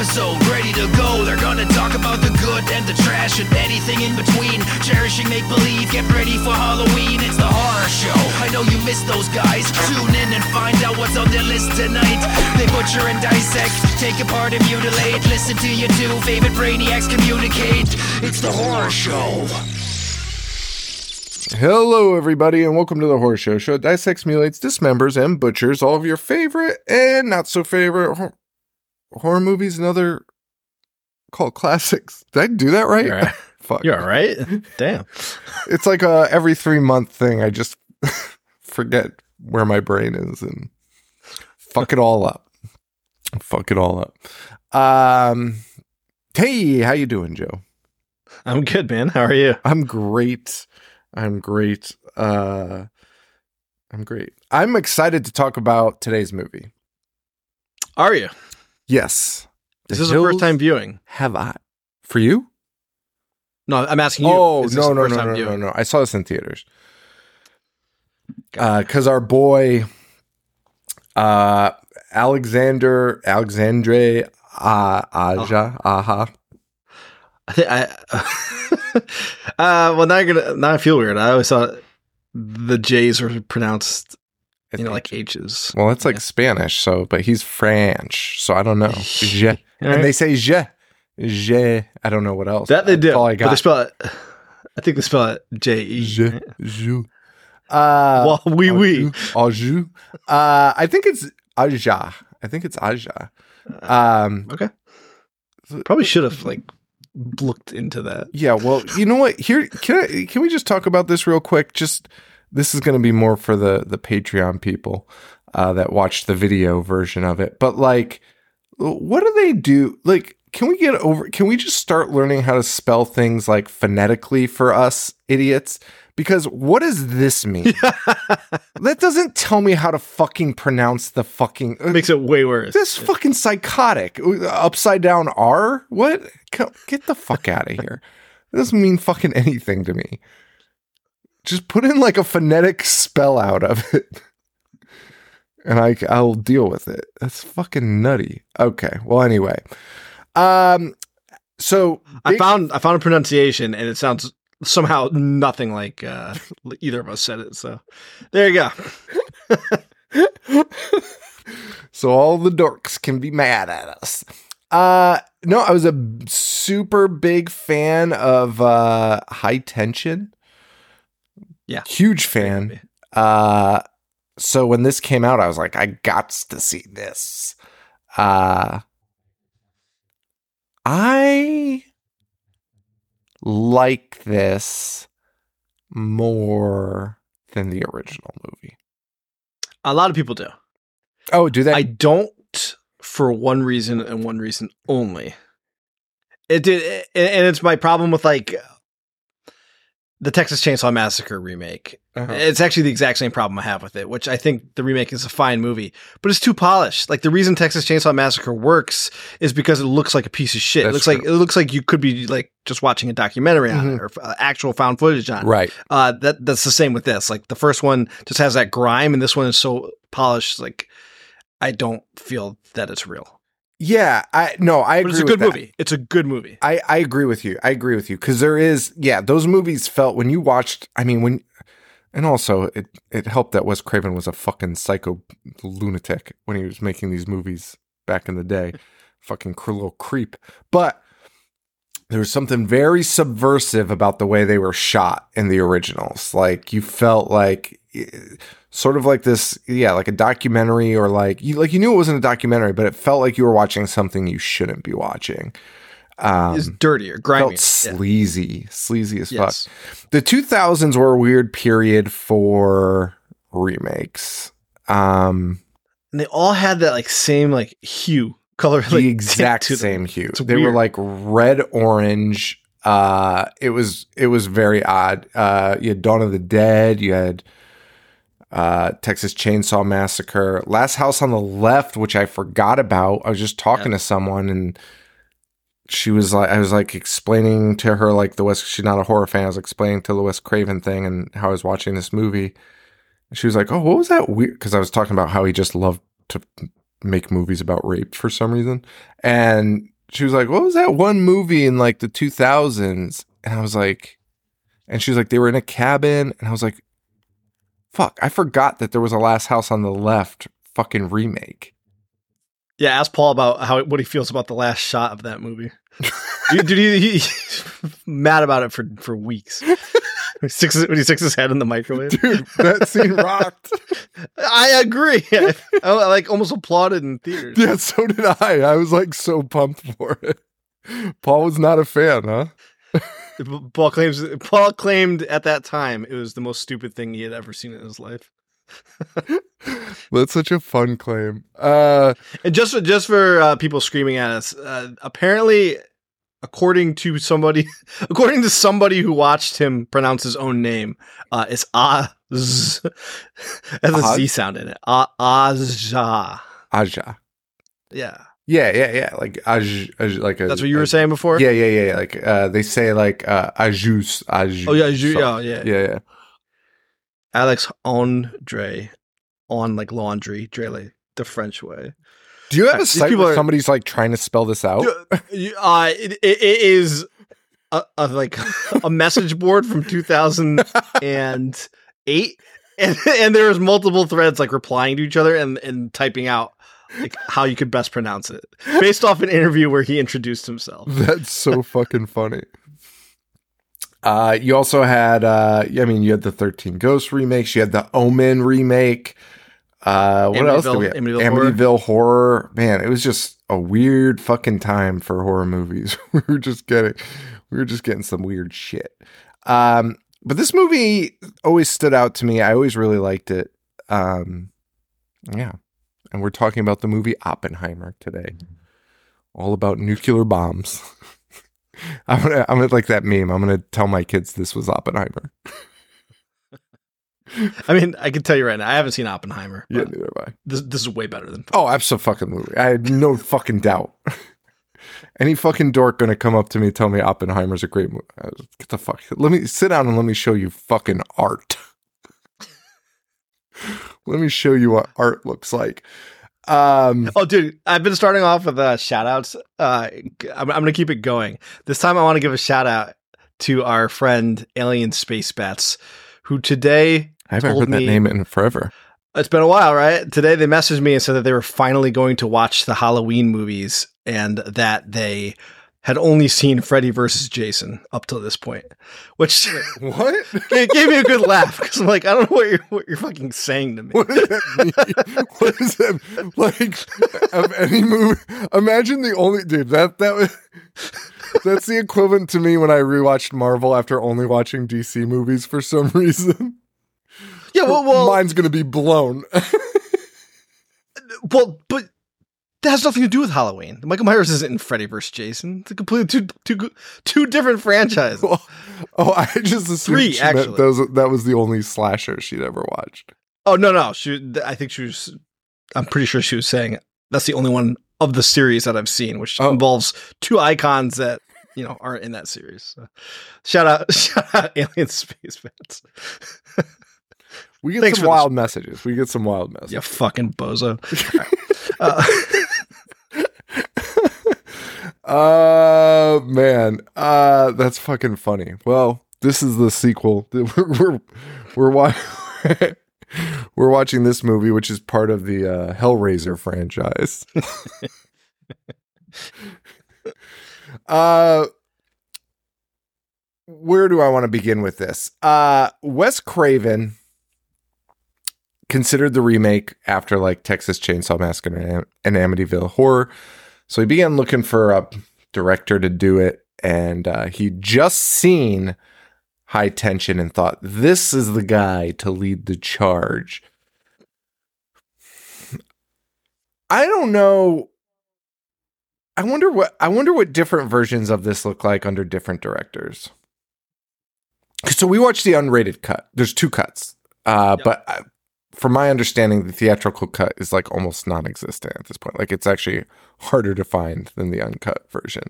episode, ready to go. They're gonna talk about the good and the trash and anything in between. Cherishing make believe, get ready for Halloween. It's the horror show. I know you miss those guys. Tune in and find out what's on their list tonight. They butcher and dissect, take apart and mutilate. Listen to your two favorite brainiacs communicate. It's the horror show. Hello, everybody, and welcome to the Horror Show. Show dissects, mutilates, dismembers, and butchers all of your favorite and not so favorite horror movies and other cult classics. Did I do that right? You're. Fuck. You're all right. Damn. It's like a every three month thing. I just forget where my brain is and fuck it all up. Fuck it all up. Um, hey, how you doing, Joe? I'm good, man. How are you? I'm great. I'm great. Uh I'm great. I'm excited to talk about today's movie. Are you? Yes. This The is a first time viewing. Have I? For you? No, I'm asking you. Oh, is this no, no, first no, no, no, no. I saw this in theaters. Because our boy uh Alexander Alexandre uh, Aja Aha. I think I. uh, well, now you're gonna. Now I feel weird. I always thought the J's were pronounced, you know, like H's. Well, it's like Yeah. Spanish, so but he's French, so I don't know. Je. All And they say je. Je. I don't know what else. that they That's do. all I But they got. spell it. I think they spell it J E. Je. Je. Uh, Well, oui, oui. Aju. Uh, I think it's Aja. I think it's Aja. Um, Okay. Probably should have like looked into that. yeah. Well, you know what? Here, can I, can we just talk about this real quick? Just this is going to be more for the the Patreon people uh, that watched the video version of it. But like, what do they do? Like, can we get over? Can we just start learning how to spell things like phonetically for us idiots? Because what does this mean? that doesn't tell me how to fucking pronounce the fucking. uh, Makes it way worse. this fucking psychotic. Upside down R? What? Get the fuck out of here. It doesn't mean fucking anything to me. Just put in like a phonetic spell out of it. And I I'll deal with it. That's fucking nutty. Okay. Well anyway. Um so I big- found I found a pronunciation and it sounds somehow nothing like uh, either of us said it. So there you go. so all the dorks can be mad at us. Uh no, I was a super big fan of uh High Tension. Yeah. Huge fan. Uh so when this came out I was like I got to see this. Uh I like this more than the original movie. A lot of people do. Oh, do they? I don't for one reason and one reason only. It did, and and it's my problem with like the Texas Chainsaw Massacre remake. Uh-huh. It's actually the exact same problem I have with it, which I think the remake is a fine movie, but it's too polished. Like the reason Texas Chainsaw Massacre works is because it looks like a piece of shit. That's it looks like it looks like you could be like just watching a documentary on it or uh, actual found footage on it. Right. Uh, that that's the same with this. Like the first one just has that grime, and this one is so polished. Like I don't feel that it's real. Yeah, I no, I But agree it's a good movie. It's a good movie. I, I agree with you. I agree with you because there is, yeah, those movies felt when you watched. I mean, when and also it it helped that Wes Craven was a fucking psycho lunatic when he was making these movies back in the day, fucking little creep. But there was something very subversive about the way they were shot in the originals. Like you felt like sort of like this, yeah, like a documentary or like you like you knew it wasn't a documentary, but it felt like you were watching something you shouldn't be watching. Um, it's dirtier, grimy. sleazy, sleazy as Yes. fuck. The 2000s were a weird period for remakes. Um, And they all had that like same like hue color, like the exact same hue. It's they were like red orange. Uh, it was it was very odd. Uh, you had Dawn of the Dead. You had uh, Texas Chainsaw Massacre. Last House on the Left, which I forgot about. I was just talking to someone and she was like, I was like explaining to her like the West. She's not a horror fan. I was explaining to the Wes Craven thing and how I was watching this movie. She was like, "Oh, what was that weird?" Because I was talking about how he just loved to make movies about rape for some reason. And she was like, What was that one movie in like the 2000s? And I was like, And she was like, They were in a cabin. And I was like, Fuck, I forgot that there was a Last House on the Left fucking remake. Yeah, ask Paul about how what he feels about the last shot of that movie. dude, dude he, he, he's mad about it for for weeks. When he, sticks his, when he sticks his head in the microwave. Dude, that scene rocked. I agree. I, I, like almost applauded in theaters. Yeah, so did I. I was like so pumped for it. Paul was not a fan, huh? Paul claims Paul claimed at that time it was the most stupid thing he had ever seen in his life. That's such a fun claim. Uh, and just for, just for uh, people screaming at us, uh, apparently, according to somebody, according to somebody who watched him pronounce his own name, uh, it's Az. Has a Z sound in it. Azja. Aja. Yeah. Yeah, yeah, yeah. Like aj, aj like a, That's what you were a- saying before. Yeah, yeah, yeah. yeah. Like uh, they say like uh, ajus, ajus. Oh yeah, yeah, yeah. yeah, yeah. Alex Andre, on like laundry, Dre like the French way. Do you have a These site where are- somebody's like trying to spell this out? Uh, it, it, it is a, a like a message board from 2008 and, and there's multiple threads like replying to each other and, and typing out like how you could best pronounce it based off an interview where he introduced himself That's so fucking funny. Uh, you also had, uh, I mean, you had the 13 Ghosts remakes, you had the Omen remake. Uh, what else did we have? Amityville Amityville, horror. Man, it was just a weird fucking time for horror movies. we were just getting, we were just getting some weird shit. Um, but this movie always stood out to me. I always really liked it. Um, yeah. And we're talking about the movie Oppenheimer today. All about nuclear bombs. I'm gonna, I'm gonna like that meme. I'm gonna tell my kids this was Oppenheimer. i mean i can tell you right now i haven't seen oppenheimer Yeah, neither have I. this, this is way better than Oh, absolutely. I had no fucking doubt. Any fucking dork gonna come up to me and tell me Oppenheimer's a great movie? Uh, Get the fuck. Let me sit down and let me show you fucking art. Let me show you what art looks like. Um, Oh, dude, I've been starting off with uh, shout outs. Uh, I'm, I'm going to keep it going. This time, I want to give a shout out to our friend Alien Space Bats, who today, I haven't heard that name in forever. it's been a while, right? Today, they messaged me and said that they were finally going to watch the Halloween movies and that they had only seen Freddy versus Jason up till this point, which What? it gave me a good laugh because I'm like, I don't know what you're, what you're fucking saying to me. What does that mean? what is that like of any movie? Imagine the only dude that that was that's the equivalent to me when I rewatched Marvel after only watching DC movies for some reason. Yeah, well, well, Mine's gonna be blown. Well, but that has nothing to do with Halloween. Michael Myers isn't in Freddy vs. Jason. It's a completely two, two, two different franchises. oh, I just assumed Three, she actually. those that was the only slasher she'd ever watched. Oh no, no. She, I think she was. I'm pretty sure she was saying that's the only one of the series that I've seen, which Oh. involves two icons that you know aren't in that series. So, shout out, shout out, Alien Space Bats. We get Thanks some wild messages. We get some wild messages. you fucking bozo. uh, Uh man, uh that's fucking funny. Well, this is the sequel. We're we're we're, we're watching this movie, which is part of the uh, Hellraiser franchise. uh, where do I want to begin with this? Uh, Wes Craven considered the remake after like Texas Chainsaw Massacre and Amityville Horror. So he began looking for a director to do it, and uh, he just seen High Tension and thought this is the guy to lead the charge. I don't know. I wonder what I wonder what different versions of this look like under different directors. So we watched the unrated cut. There's two cuts, uh, Yep. but uh, from my understanding, the theatrical cut is like almost non-existent at this point. Like it's actually harder to find than the uncut version.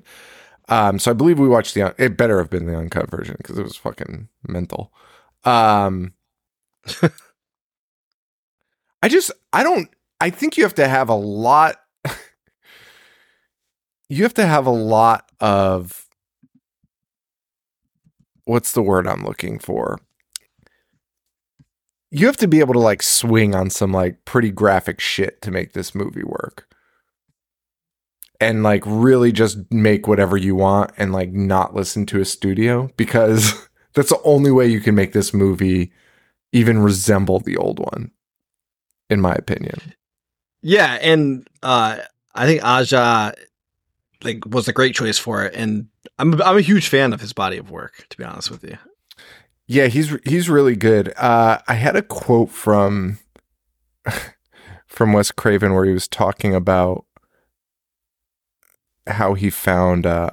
Um, so I believe we watched the. Un- it better have been the uncut version because it was fucking mental. Um, I just I don't I think you have to have a lot. you have to have a lot of. What's the word I'm looking for? You have to be able to like swing on some like pretty graphic shit to make this movie work. And like really just make whatever you want and like not listen to a studio because that's the only way you can make this movie even resemble the old one, in my opinion. Yeah, and uh, I think Aja like was a great choice for it, and I'm I'm a huge fan of his body of work. To be honest with you, Yeah, he's he's really good. Uh, I had a quote from from Wes Craven where he was talking about how he found uh,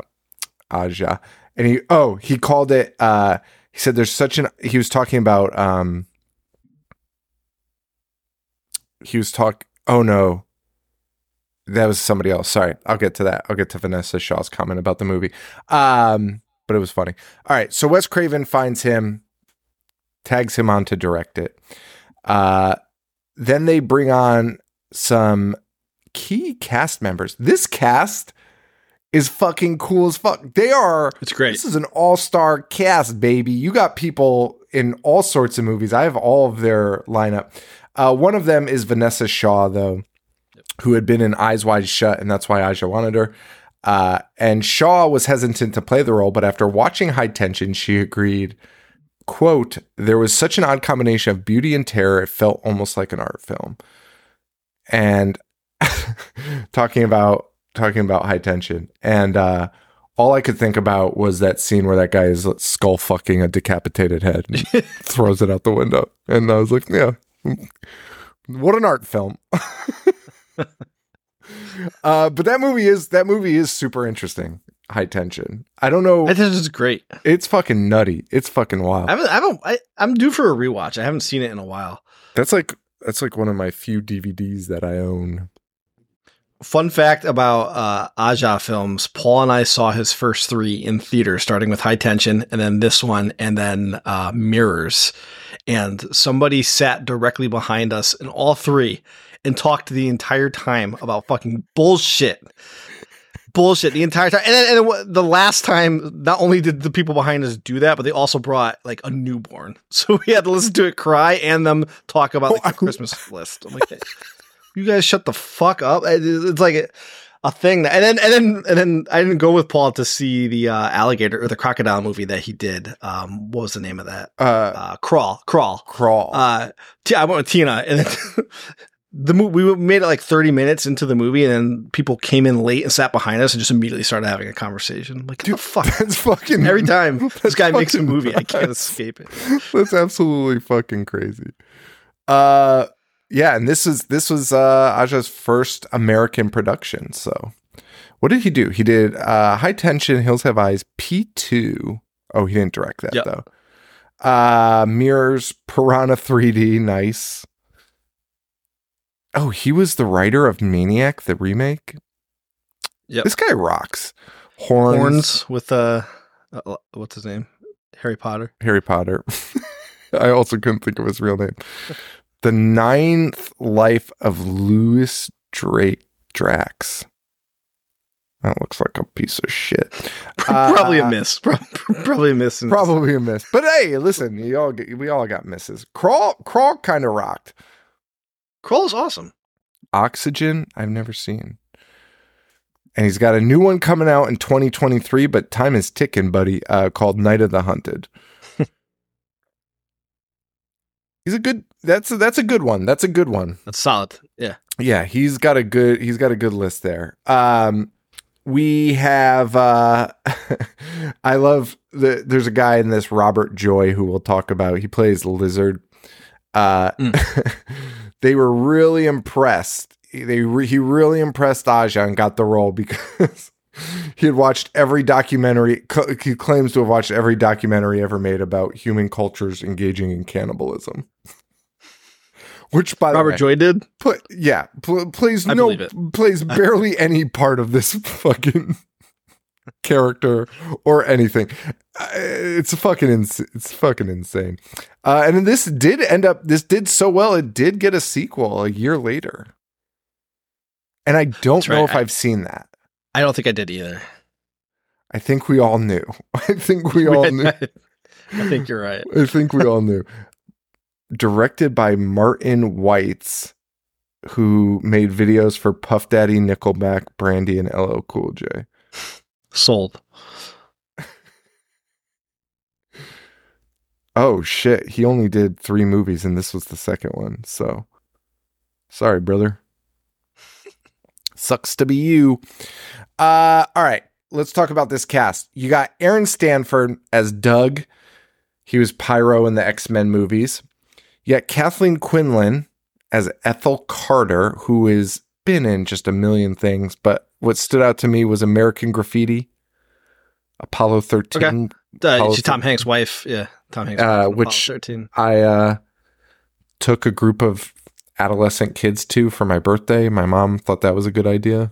Aja, and he oh he called it. Uh, he said there's such an. He was talking about. Um, he was talk. Oh no, that was somebody else. Sorry, I'll get to that. I'll get to Vanessa Shaw's comment about the movie. Um, but it was funny. All right, so Wes Craven finds him, tags him on to direct it. Uh, then they bring on some key cast members. This cast is fucking cool as fuck. They are. it's great. This is an all-star cast, baby. You got people in all sorts of movies. I have all of their lineup. Uh, one of them is Vanessa Shaw, though, who had been in Eyes Wide Shut, and that's why Aja wanted her. Uh, and Shaw was hesitant to play the role, but after watching High Tension, she agreed. "Quote: There was such an odd combination of beauty and terror; it felt almost like an art film." And talking about talking about High Tension, and uh, all I could think about was that scene where that guy is skull fucking a decapitated head and throws it out the window, and I was like, "Yeah, what an art film." uh, but that movie is that movie is super interesting. High tension. I don't know. I think this is great. It's fucking nutty. It's fucking wild. I haven't, I haven't, I, I'm due for a rewatch. I haven't seen it in a while. That's like that's like one of my few DVDs that I own. Fun fact about uh, Aja films: Paul and I saw his first three in theater, starting with High Tension, and then this one, and then uh, Mirrors. And somebody sat directly behind us in all three and talked the entire time about fucking bullshit. Bullshit the entire time, and then, and then the last time, not only did the people behind us do that, but they also brought like a newborn, so we had to listen to it cry and them talk about like, the Christmas list. I'm like, you guys shut the fuck up. It's like a, a thing that, and then and then and then I didn't go with Paul to see the uh, alligator or the crocodile movie that he did. Um, what was the name of that? Uh, Uh, crawl, crawl. crawl. Uh, T- I went with Tina, and then the mo- we made it like thirty minutes into the movie, and then people came in late and sat behind us and just immediately started having a conversation. I'm like, dude fuck. that's fucking Every time this guy makes a fucking movie, I can't escape it. That's absolutely fucking crazy. Uh yeah, and this is this was uh Aja's first American production. So what did he do? He did uh High Tension, Hills Have Eyes, P2. Oh, he didn't direct that Yep. though. Uh Mirrors, Piranha 3D, nice. Oh, he was the writer of Maniac, the remake. Yep. This guy rocks. Horns, Horns with uh, uh, what's his name? Harry Potter. Harry Potter. I also couldn't think of his real name. The Ninth Life of Louis Drake Drax. That looks like a piece of shit. Probably a Uh, miss. Probably a miss. Probably a miss. But hey, listen, all get, we all got misses. Crawl, crawl, kind of rocked. Is awesome. Oxygen, I've never seen. And he's got a new one coming out in 2023, but time is ticking, buddy. Uh, called Night of the Hunted. he's a good. That's a, that's a good one. That's a good one. That's solid. Yeah. Yeah, he's got a good. He's got a good list there. Um, we have. uh I love the. There's a guy in this Robert Joy who we'll talk about. He plays Lizard. Uh, they were really impressed. They re- he really impressed Aja and got the role because he had watched every documentary. co- He claims to have watched every documentary ever made about human cultures engaging in cannibalism. Which, by the Robert way, Joy did. put yeah, pl- plays I no plays barely any part of this fucking character or anything. It's fucking ins- it's fucking insane. Uh, and then this did end up this did so well it did get a sequel a year later. And I don't know if I've seen that. I don't think I did either. I think we all knew. I think we all knew. I think you're right. I think we all knew. Directed by Martin Whites, who made videos for Puff Daddy, Nickelback, Brandy, and LL Cool J. Sold. Oh shit, he only did three movies and this was the second one. So sorry, brother. Sucks to be you. Uh all right, let's talk about this cast. You got Aaron Stanford as Doug. He was Pyro in the X-Men movies. Got Kathleen Quinlan as Ethel Carter, who has been in just a million things, but what stood out to me was American Graffiti, Apollo 13, Uh, Apollo she's Tom Hanks' wife. Yeah, Tom Hanks' Uh, wife from Apollo which- 13. I uh, took a group of adolescent kids to for my birthday. My mom thought that was a good idea.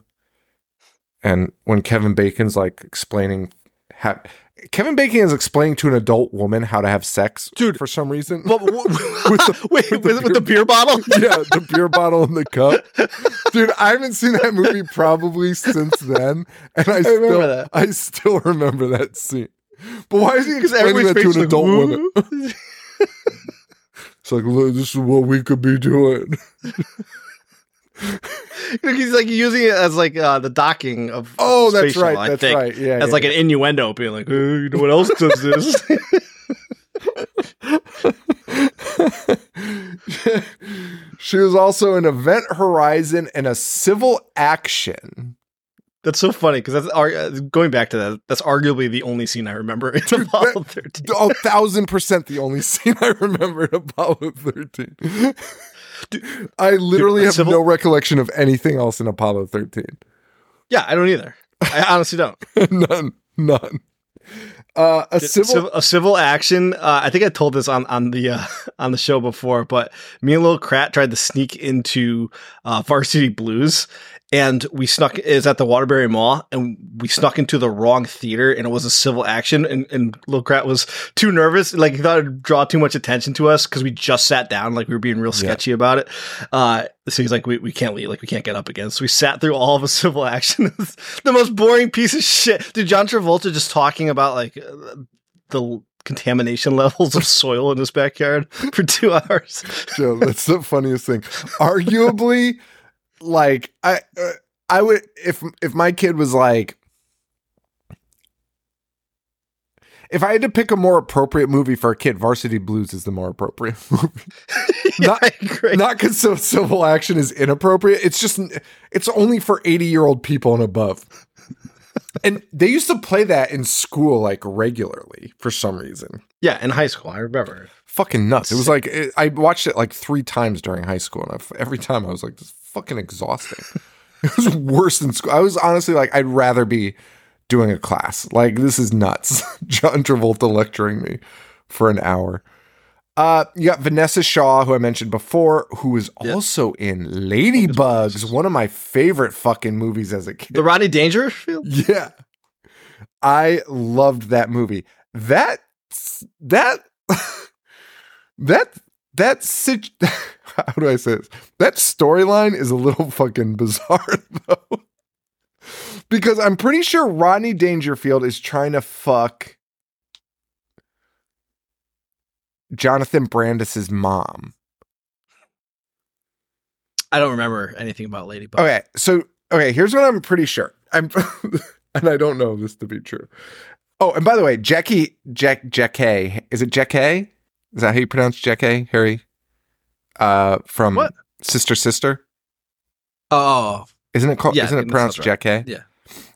And when Kevin Bacon's like explaining, how, Kevin Bacon is explaining to an adult woman how to have sex, Dude. for some reason. But, w- the- wait, with with, the with the beer bottle? yeah, the beer bottle and the cup. Dude, I haven't seen that movie probably since then, and I, still remember that. I still remember that scene. But why is he explaining that to an like, adult woman? It's like, look, this is what we could be doing. He's like using it as like uh, the docking of. Oh, that's right. I That's think. right. Yeah. As yeah, like an innuendo, being like, oh, you know what else does this? she was also in Event Horizon and a Civil Action. that's so funny because that's uh, going back to that. That's arguably the only scene I remember in Apollo 13. A thousand percent the only scene I remember in Apollo 13. I literally Dude, have Civil- no recollection of anything else in Apollo 13. Yeah, I don't either. I honestly don't. none. None. Uh, a civil. A civil action. Uh, I think I told this on on the uh, on the show before, but me and Lil Krat tried to sneak into uh, Varsity Blues, and we snuck is at the Waterbury Mall, and we snuck into the wrong theater, and it was a civil action, and and Lil Krat was too nervous, like he thought it'd draw too much attention to us because we just sat down, like we were being real Yeah. sketchy about it. Uh, so he's like, we, we can't leave, like we can't get up again. So we sat through all of a civil action. the most boring piece of shit. Dude, John Travolta just talking about like the contamination levels of soil in his backyard for two hours. Joe, that's the funniest thing. Arguably, like I, uh, I would if if my kid was like, if I had to pick a more appropriate movie for a kid, Varsity Blues is the more appropriate movie. Not- agree. Not because civil action is inappropriate. It's just it's only for eighty year old people and above. and they used to play that in school like regularly for some reason. yeah, in high school, I remember. fucking nuts. It was like it, I watched it like three times during high school, and I, every time I was like, "This is fucking exhausting." it was worse than school. I was honestly like, I'd rather be doing a class. Like this is nuts. John Travolta lecturing me for an hour. Uh, you got Vanessa Shaw, who I mentioned before, who was Yep. also in Ladybugs, one of my favorite fucking movies as a kid. The Rodney Dangerfield? Yeah. I loved that movie. That that that that sit how do I say this? That storyline is a little fucking bizarre though. because I'm pretty sure Rodney Dangerfield is trying to fuck Jonathan Brandis's mom. I don't remember anything about Ladybug. Okay, so okay, here's what I'm pretty sure. I'm and I don't know this to be true. Oh, and by the way, Jackie Jack Jackie is it Jackie? Is that how you pronounce Jackie, Harry? Uh from What? Sister Sister? Oh, Isn't it called Yeah, isn't it pronounced right. Yeah.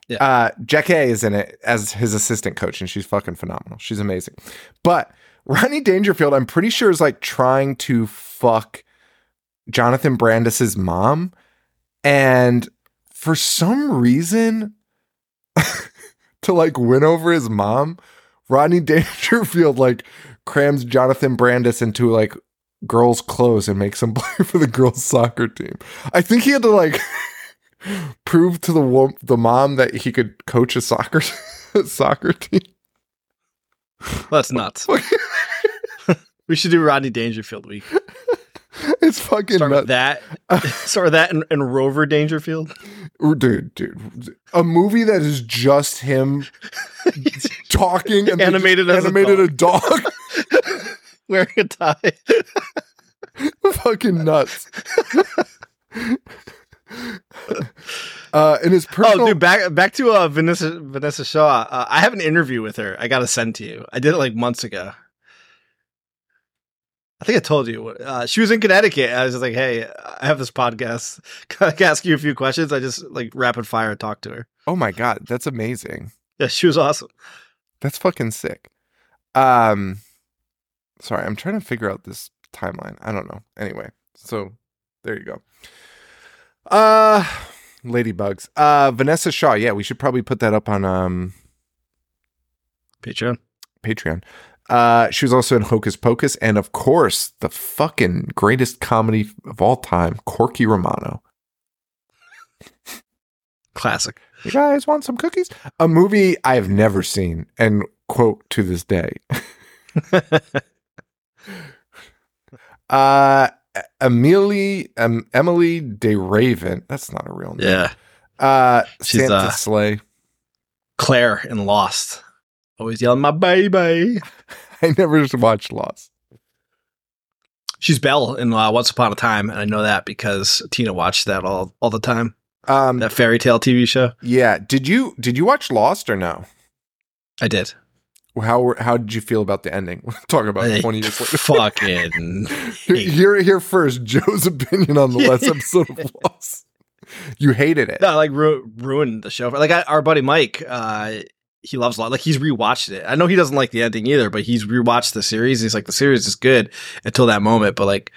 Yeah. Uh is in it as his assistant coach and she's fucking phenomenal. She's amazing. But Ronnie Dangerfield, I'm pretty sure is like trying to fuck Jonathan Brandis's mom. And for some reason, to like win over his mom, Rodney Dangerfield like crams Jonathan Brandis into like girls' clothes and makes him play for the girls' soccer team. I think he had to like prove to the wo- the mom that he could coach a soccer soccer team. that's nuts. we should do Rodney Dangerfield week. it's fucking Start with that. Start with that and, and Rover Dangerfield. dude, dude. A movie that is just him talking and just Animated a animated a dog. Wearing a tie. fucking nuts. uh, in his personal, Oh, dude, back back to uh, Vanessa Vanessa Shaw. Uh, I have an interview with her. I got to send to you. I did it like months ago. I think I told you. Uh, she was in Connecticut. I was just like, "Hey, I have this podcast. Can I ask you a few questions?" I just like rapid fire talked to her. oh my god, that's amazing. Yeah, she was awesome. That's fucking sick. Um, sorry, I'm trying to figure out this timeline. I don't know. Anyway, so there you go. Uh, ladybugs. Uh, Vanessa Shaw. Yeah, we should probably put that up on um Patreon. Patreon. Uh, she was also in Hocus Pocus, and of course, the fucking greatest comedy of all time, Corky Romano. Classic. You guys want some cookies? A movie I have never seen, and quote to this day. uh, Emily, um, Emilie de Ravin. That's not a real name. Yeah, Uh, She's, Santa uh, Slay. Claire in Lost. Always yelling, "My baby." I never watched Lost. She's Belle in uh, Once Upon a Time, and I know that because Tina watched that all all the time. Um, That fairy tale TV show. yeah. Did you did you watch Lost or no? I did. How how did you feel about the ending? Talk about twenty years later. fucking Here, hate- here, here first, Joe's opinion on the last episode of Lost. You hated it. no, like ru- ruined the show. Like I, our buddy Mike, uh, he loves a lot. Like he's rewatched it. I know he doesn't like the ending either, but he's rewatched the series. He's like the series is good until that moment, but like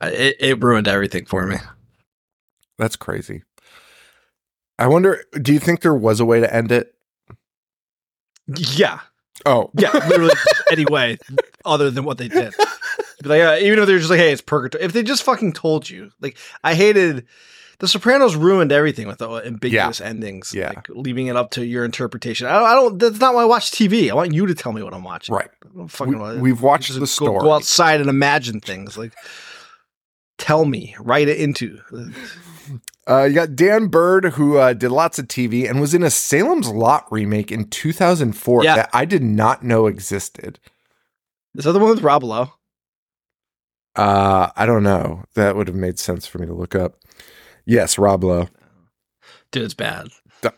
it, it ruined everything for me. That's crazy. I wonder, do you think there was a way to end it? Yeah, Oh, yeah, literally any way other than what they did. Be Like uh, even if they're just like, hey, it's purgatory. If they just fucking told you, like I hated. The Sopranos ruined everything with the ambiguous endings, Yeah. like leaving it up to your interpretation. I don't, I don't. That's not why I watch TV. I want you to tell me what I'm watching. right. Fucking we, we've watched the go, story. go outside and imagine things. Like, tell me, write it into. Uh, you got Dan Byrd, who uh, did lots of TV and was in a Salem's Lot remake in 2004 Yeah. that I did not know existed. Is that the one with Rob Lowe? Uh, I don't know. That would have made sense for me to look up. Yes, Rob Lowe. Dude, it's bad.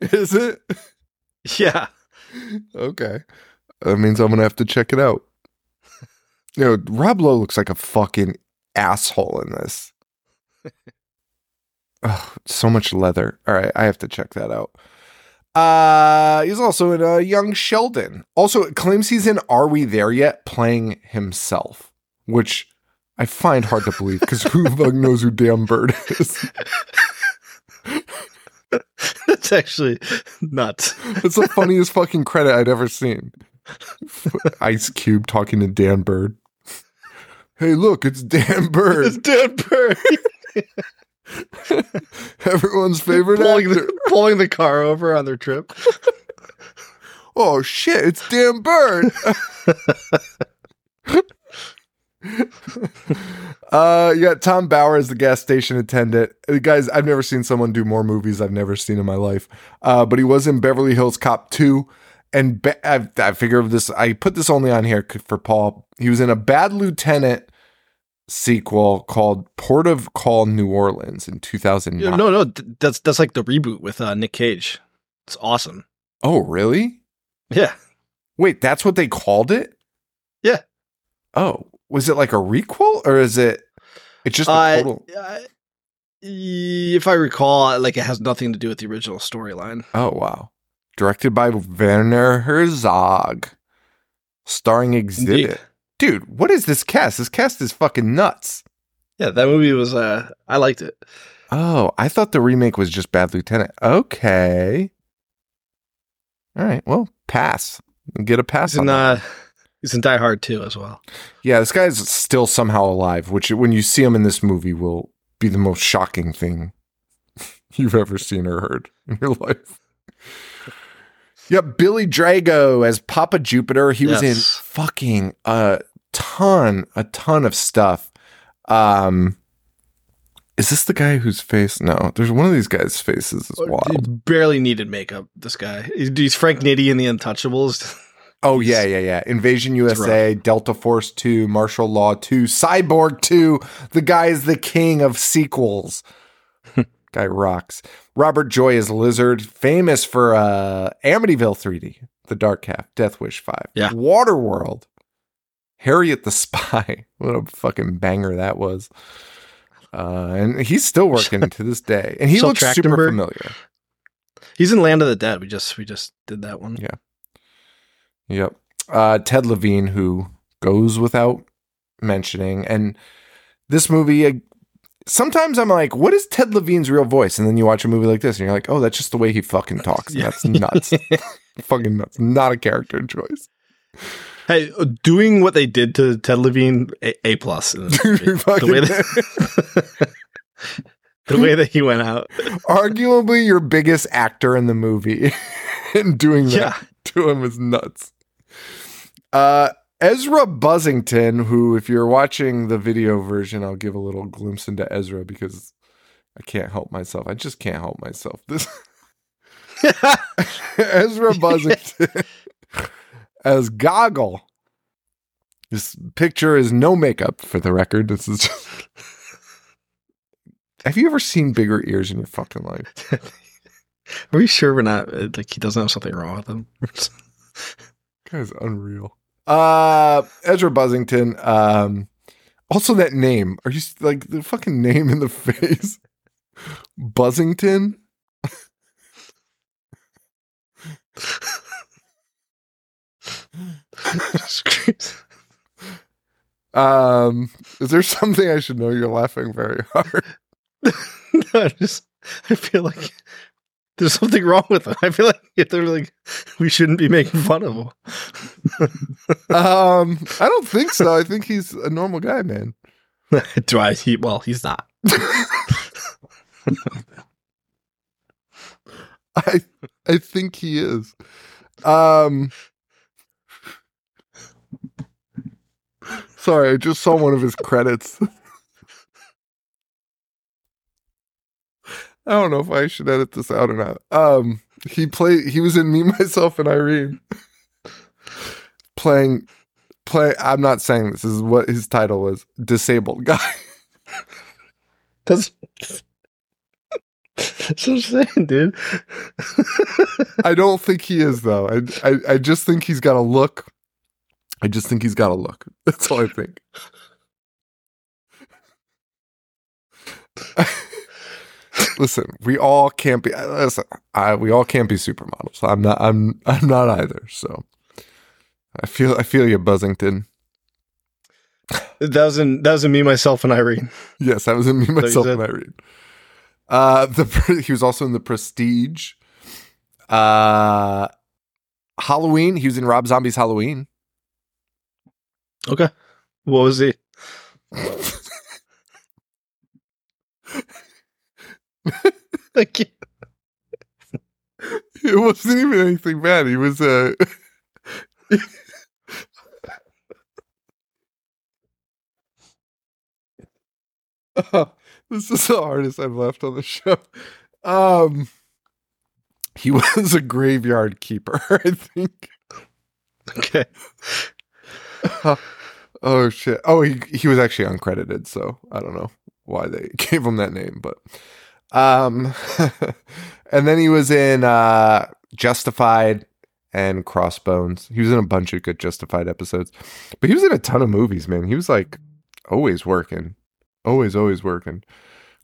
Is it? Yeah. Okay. That means I'm gonna have to check it out. You know, Rob Lowe looks like a fucking asshole in this. oh, so much leather. All right, I have to check that out. Uh, he's also in uh, Young Sheldon. Also, it claims he's in Are We There Yet? playing himself, which I find hard to believe because who the fuck knows who Dan Byrd is? That's actually nuts. It's the funniest fucking credit I'd ever seen. Ice Cube talking to Dan Byrd. Hey, look, it's Dan Byrd, It's Dan Byrd everyone's favorite pulling actor. the, pulling the car over on their trip. Oh shit, it's Dan Byrd. uh, you got Tom Bower as the gas station attendant. Uh, Guys, I've never seen someone do more movies I've never seen in my life. Uh, but he was in Beverly Hills Cop 2. And ba- I, I figure this, I put this only on here for Paul. He was in a Bad Lieutenant sequel called Port of Call New Orleans in 2009. Yeah, no, no, that's that's like the reboot with uh, Nick Cage. It's awesome. Oh, really? Yeah. Wait, that's what they called it? Yeah. Oh, was it like a requel or is it? It's just a Uh, total. uh, if I recall, like it has nothing to do with the original storyline. Oh wow! Directed by Werner Herzog, starring Xzibit. Indeed. Dude, what is this cast? This cast is fucking nuts. Yeah, that movie was. uh I liked it. Oh, I thought the remake was just Bad Lieutenant. Okay. All right. Well, pass. Get a pass. On that. uh, he's in Die Hard too as well. Yeah, this guy's still somehow alive, which when you see him in this movie will be the most shocking thing you've ever seen or heard in your life. Yep, Billy Drago as Papa Jupiter. He was in fucking a ton, a ton of stuff. Um, is this the guy whose face? No, there's one of these guys' faces is wild. He barely needed makeup. This guy. He's, he's Frank Nitti in the Untouchables. Oh yeah, yeah, yeah. Invasion USA, Delta Force 2, Martial Law 2, Cyborg 2. The guy is the king of sequels. guy rocks. Robert Joy is Lizard, famous for uh Amityville 3D, The Dark Half, Death Wish 5. Yeah. Waterworld. Harriet the Spy. What a fucking banger that was. Uh, and he's still working to this day. And he Shel looks super familiar. He's in Land of the Dead. We just we just did that one. Yeah. Yep. Uh, Ted Levine, who goes without mentioning, and this movie. Uh, sometimes I'm like, "What is Ted Levine's real voice?" And then you watch a movie like this, and you're like, "Oh, that's just the way he fucking talks." And That's nuts. fucking nuts. Not a character choice. Hey, uh, doing what they did to Ted Levine, a, a plus. in this movie. the, way that, the way that he went out. Arguably your biggest actor in the movie, and doing that Yeah. to him is nuts. Uh, Ezra Buzzington, who, if you're watching the video version, I'll give a little glimpse into Ezra because I can't help myself. I just can't help myself. This Ezra Buzzington as Goggle. This picture is no makeup for the record. This is just. Have you ever seen bigger ears in your fucking life? Are we sure we're not like he doesn't have something wrong with him? Guy's unreal. Uh Ezra Buzzington. Um also that name. Are you like the fucking name in the face? Buzzington? Um is there something I should know? You're laughing very hard. no, I just I feel like there's something wrong with him. I feel like they're like we shouldn't be making fun of him. Um I don't think so. I think he's a normal guy, man. Do I? He, well, he's not. I I think he is. Um Sorry, I just saw one of his credits. I don't know if I should edit this out or not. Um he played he was in Me Myself and Irene. playing play I'm not saying this, this is what his title was. Disabled guy. That's that's what I'm saying, dude. I don't think he is though. I, I I just think he's got a look. I just think he's got a look. That's all I think. Listen, we all can't be. Listen, I, we all can't be supermodels. I'm not. I'm. I'm not either. So, I feel. I feel you, Buzzington. that was in that was in me, myself, and Irene. Yes, that was in me, myself, and Irene. Uh, the he was also in the Prestige. Uh, Halloween. He was in Rob Zombie's Halloween. Okay. What was he? Can't- It wasn't even anything bad. He was uh Oh, this is the hardest I've left on the show. Um he was a graveyard keeper, I think. okay. oh shit. Oh, he he was actually uncredited, so I don't know why they gave him that name, but um and then he was in uh Justified and Crossbones. He was in a bunch of good Justified episodes. But he was in a ton of movies, man. He was like always working. Always, always working.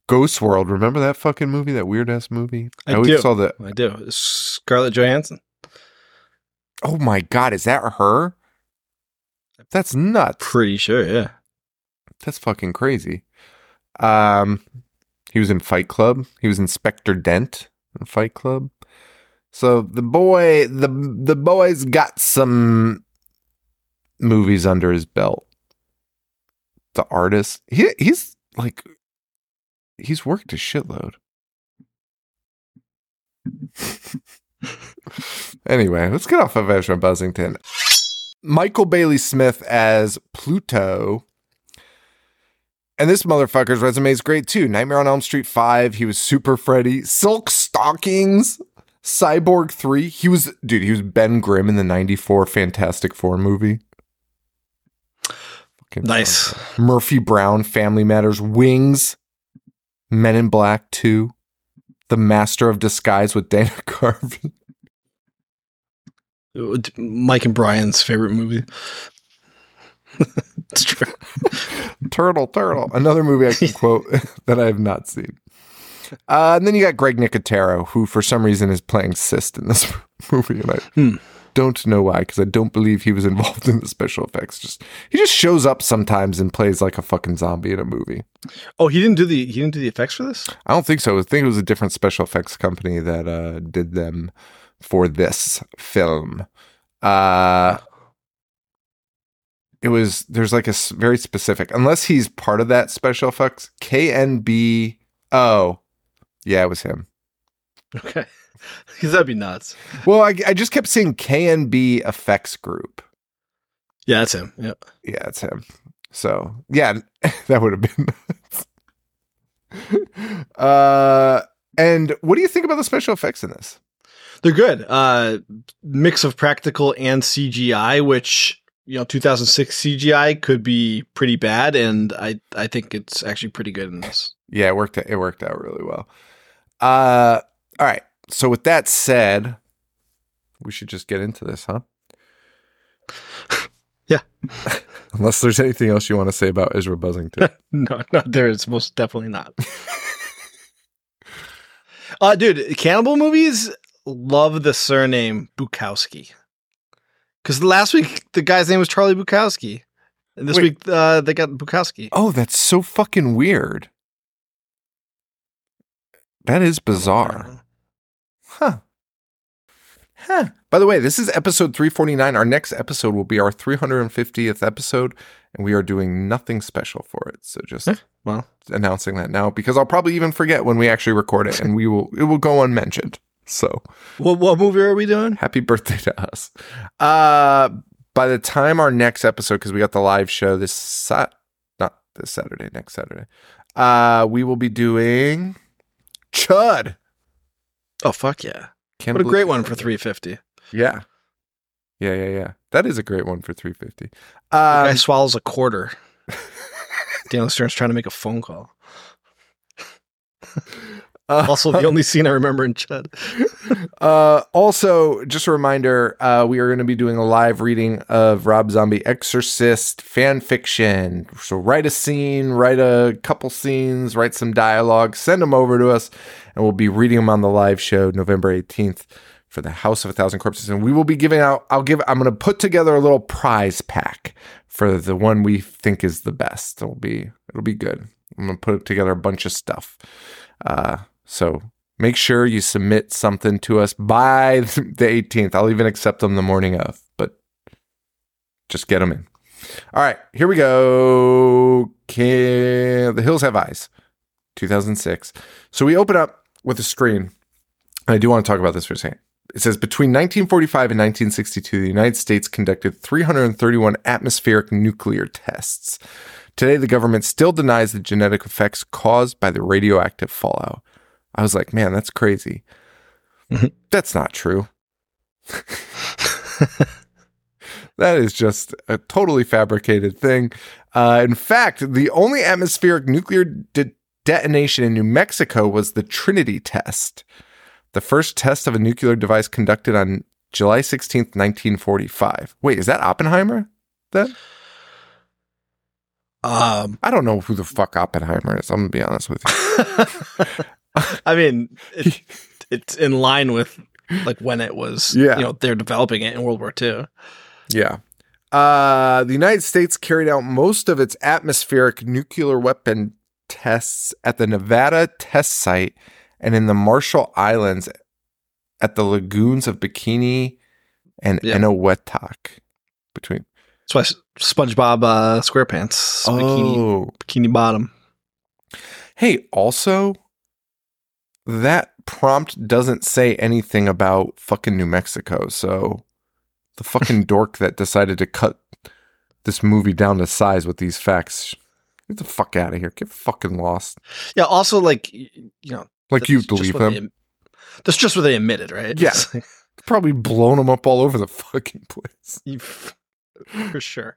Ghost World, remember that fucking movie, that weird ass movie? I always do. saw that. I do. Scarlett Johansson. Oh my god, is that her? That's nuts. Pretty sure, yeah. That's fucking crazy. Um, he was in Fight Club. He was Inspector Dent in Fight Club. So the boy, the the boy's got some movies under his belt. The artist, he he's like, he's worked a shitload. anyway, let's get off of Ezra Buzzington. Michael Bailey Smith as Pluto. And this motherfucker's resume is great too. Nightmare on Elm Street 5, he was Super Freddy, Silk Stockings, Cyborg 3. He was dude, he was Ben Grimm in the 94 Fantastic Four movie. Fucking Nice. Murphy Brown, Family Matters, Wings, Men in Black 2, The Master of Disguise with Dana Carvey. Mike and Brian's favorite movie. it's true. Turtle, Turtle. Another movie I can quote that I have not seen. Uh, and then you got Greg Nicotero, who for some reason is playing Cyst in this movie, and I Hmm. don't know why because I don't believe he was involved in the special effects. Just he just shows up sometimes and plays like a fucking zombie in a movie. Oh, he didn't do the he didn't do the effects for this. I don't think so. I think it was a different special effects company that uh, did them for this film. Uh, it was there's like a very specific unless he's part of that special effects KNB. Oh, yeah, it was him. Okay, because that'd be nuts. Well, I, I just kept seeing KNB Effects Group. Yeah, that's him. Yeah. Yeah, it's him. So yeah, that would have been. nuts. uh, and what do you think about the special effects in this? They're good. Uh, mix of practical and CGI, which you know, 2006 CGI could be pretty bad, and I I think it's actually pretty good in this. Yeah, it worked. It worked out really well. Uh, all right. So with that said, we should just get into this, huh? Yeah. Unless there's anything else you want to say about Ezra Buzzington. No, no, there is most definitely not. uh, dude, cannibal movies love the surname Bukowski. Because last week the guy's name was Charlie Bukowski, and this Wait. week uh, they got Bukowski. oh, that's so fucking weird. That is bizarre. Huh. Huh. By the way, this is episode 349. Our next episode will be our 350th episode, and we are doing nothing special for it. So just Eh, well. announcing that now because I'll probably even forget when we actually record it, and we will it will go unmentioned. So What what movie are we doing? happy birthday to us. Uh by the time our next episode, because we got the live show this sat not this Saturday, next Saturday. Uh we will be doing Chud. Oh fuck yeah! Can't What a great one for 350. Yeah. Yeah, yeah, yeah. That is a great one for 350. The guy Um, swallows a quarter. Daniel Stern's trying to make a phone call. uh, Also, the only scene I remember in Chud. Uh, also, just a reminder, uh, we are going to be doing a live reading of Rob Zombie Exorcist fan fiction. So write a scene, write a couple scenes, write some dialogue, send them over to us, and we'll be reading them on the live show November 18th for the House of a Thousand Corpses. And we will be giving out, I'll give, I'm going to put together a little prize pack for the one we think is the best. It'll be, it'll be good. I'm going to put together a bunch of stuff. Uh, so make sure you submit something to us by the 18th. I'll even accept them the morning of, but just get them in. All right, here we go. Can, the Hills Have Eyes, 2006. So we open up with a screen. I do want to talk about this for a second. It says between 1945 and 1962, the United States conducted 331 atmospheric nuclear tests. Today, the government still denies the genetic effects caused by the radioactive fallout. I was like, man, that's crazy. Mhm. That's not true. that is just a totally fabricated thing. Uh, in fact, the only atmospheric nuclear de- detonation in New Mexico was the Trinity test, the first test of a nuclear device conducted on July 16th, 1945. Wait, is that Oppenheimer? Then? Um, I don't know who the fuck Oppenheimer is. I'm going to be honest with you. I mean, it, it's in line with like when it was. Yeah. you know, they're developing it in World War II. Yeah. Uh, the United States carried out most of its atmospheric nuclear weapon tests at the Nevada test site and in the Marshall Islands at the lagoons of Bikini and Yeah. Eniwetok. Between That's why SpongeBob uh, SquarePants bikini oh, bikini bottom. hey, also that prompt doesn't say anything about fucking New Mexico, so The fucking dork that decided to cut this movie down to size with these facts. Get the fuck out of here. Get fucking lost. Yeah. Also, like you know, Like you believe them. that's just what they admitted, right? Yeah. Like, Probably blown them up all over the fucking place. you- for sure.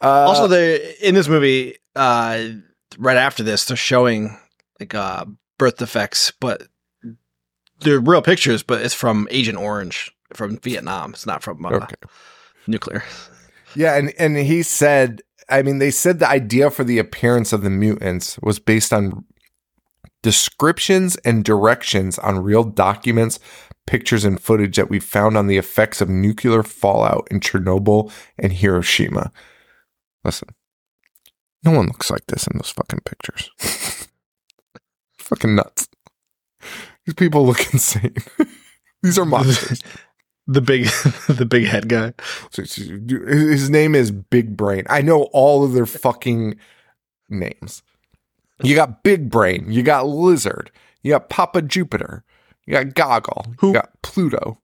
Uh, also, they in this movie, uh, right after this, they're showing like uh, birth defects, but they're real pictures, but it's from Agent Orange from Vietnam. It's not from uh, okay. nuclear. Yeah, and and he said, I mean, they said the idea for the appearance of the mutants was based on descriptions and directions on real documents, pictures, and footage that we found on the effects of nuclear fallout in Chernobyl and Hiroshima. Listen, no one looks like this in those fucking pictures. fucking nuts. These people look insane. These are monsters. The big, the big head guy. So His name is Big Brain. I know all of their fucking names. You got Big Brain. You got Lizard. You got Papa Jupiter. You got Goggle. Who- You got Pluto.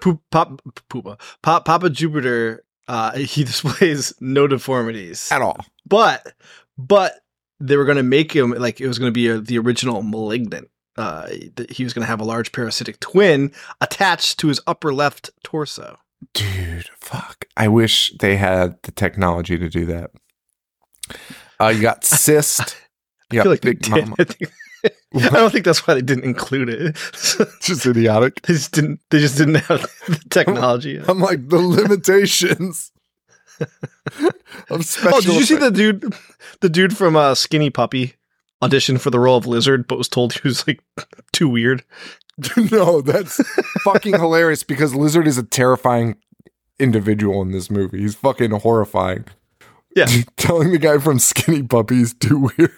Poop, pop, poopa, pop, Papa Jupiter. Uh, he displays no deformities At all. but but they were going to make him like it was going to be a, the original malignant uh he was going to have a large parasitic twin attached to his upper left torso Dude, fuck. I wish they had the technology to do that. Uh, you got Cyst. You i got like Big. Mama. I, think- I don't think that's why they didn't include it Just idiotic. they just didn't they just didn't have the technology I'm like, the limitations of special oh did you see the dude the dude from uh skinny puppy auditioned for the role of lizard but was told he was like too weird no, that's fucking hilarious because Lizard is a terrifying individual in this movie. He's fucking horrifying. Yeah. Telling the guy from Skinny Puppy is too weird.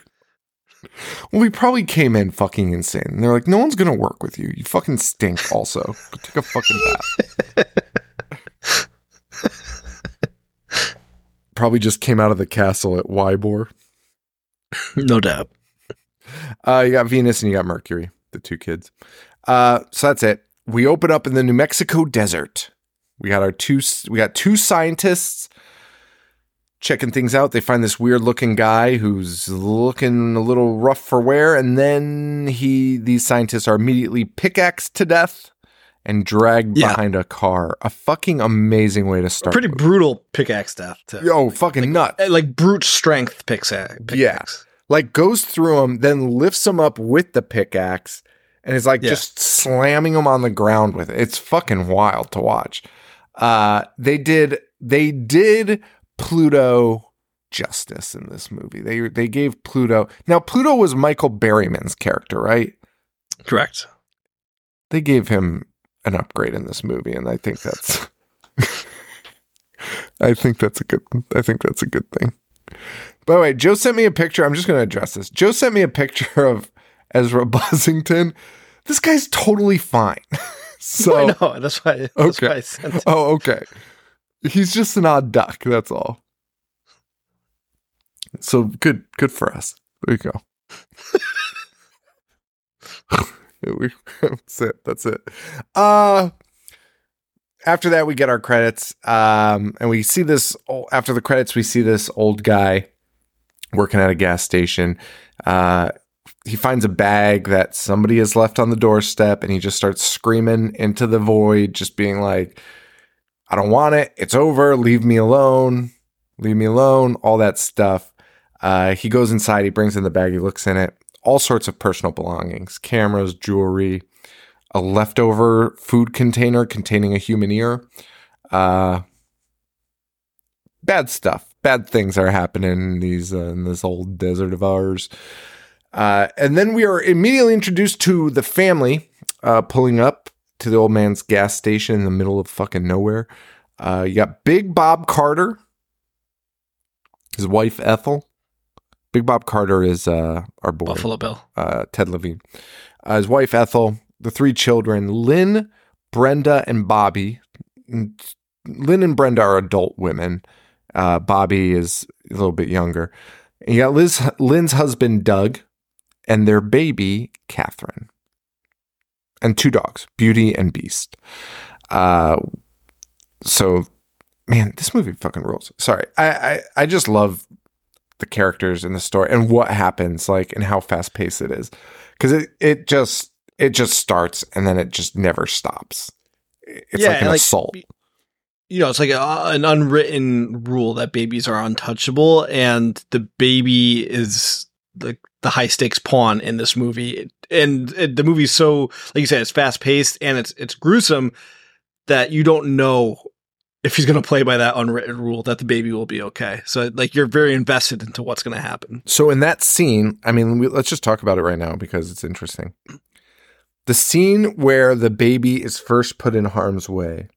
Well, we probably came in fucking insane. And they're like, no one's gonna work with you. You fucking stink also. Take a fucking bath. Probably just came out of the castle at Wybor. no doubt Uh, you got Venus and you got Mercury, the two kids. Uh, so that's it. We open up in the New Mexico desert. We got our two. We got two scientists checking things out. They find this weird looking guy who's looking a little rough for wear, and then he. These scientists are immediately pickaxed to death and dragged Yeah. behind a car. A fucking amazing way to start. pretty movie. brutal pickaxe death too. Yo, fucking nuts. Uh, like brute strength pickaxe. pickaxe. like goes through him, then lifts him up with the pickaxe, and is like Yeah. just slamming him on the ground with it. It's fucking wild to watch. Uh, they did they did Pluto justice in this movie. They they gave Pluto now Pluto was Michael Berryman's character, right? Correct. They gave him an upgrade in this movie, and I think that's I think that's a good I think that's a good thing. By the way, Joe sent me a picture. I'm just gonna address this. Joe sent me a picture of Ezra Buzzington. This guy's totally fine. so I know. That's why. That's Okay. why I sent it. Oh, okay. He's just an odd duck, that's all. So good good for us. There you go. We- that's it. That's it. Uh after that we get our credits. Um and we see this after the credits we see this old guy working at a gas station. Uh he finds a bag that somebody has left on the doorstep and he just starts screaming into the void just being like I don't want it. It's over. Leave me alone. Leave me alone. All that stuff. Uh, he goes inside. He brings in the bag. He looks in it. All sorts of personal belongings cameras, jewelry, a leftover food container containing a human ear. Uh, bad stuff. Bad things are happening in these uh, in this old desert of ours. Uh, and then we are immediately introduced to the family uh, pulling up to the old man's gas station in the middle of fucking nowhere. Uh, you got Big Bob Carter, his wife Ethel. Big Bob Carter is uh, our boy, Buffalo Bill. uh, Ted Levine. Uh, his wife Ethel, the three children, Lynn, Brenda, and Bobby. Lynn and Brenda are adult women. Uh, Bobby is a little bit younger. And you got Liz, Lynn's husband, Doug, and their baby, Catherine. And two dogs, Beauty and Beast. Uh, so man, this movie fucking rules. Sorry. I, I, I just love the characters and the story and what happens, like and how fast paced it is. Cause it, it just it just starts and then it just never stops. It's like an like, assault. You know, it's like a, an unwritten rule that babies are untouchable, and the baby is the the high stakes pawn in this movie. And it, the movie's so, like you said, it's fast paced and it's it's gruesome that you don't know if he's going to play by that unwritten rule that the baby will be okay. So like you're very invested into what's going to happen. So in that scene, I mean, we, let's just talk about it right now because it's interesting. The scene where the baby is first put in harm's way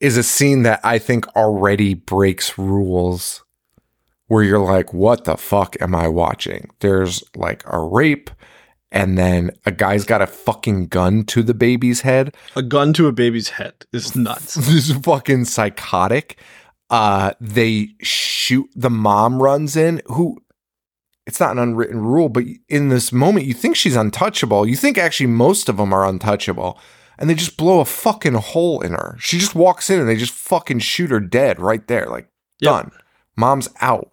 is a scene that I think already breaks rules where you're like, what the fuck am I watching? There's like a rape, and then a guy's got a fucking gun to the baby's head. A gun to a baby's head is nuts. this is fucking psychotic. Uh, they shoot the mom runs in who it's not an unwritten rule, but in this moment you think she's untouchable. You think actually most of them are untouchable. And they just blow a fucking hole in her. She just walks in and they just fucking shoot her dead right there. Like Yep. done. Mom's out.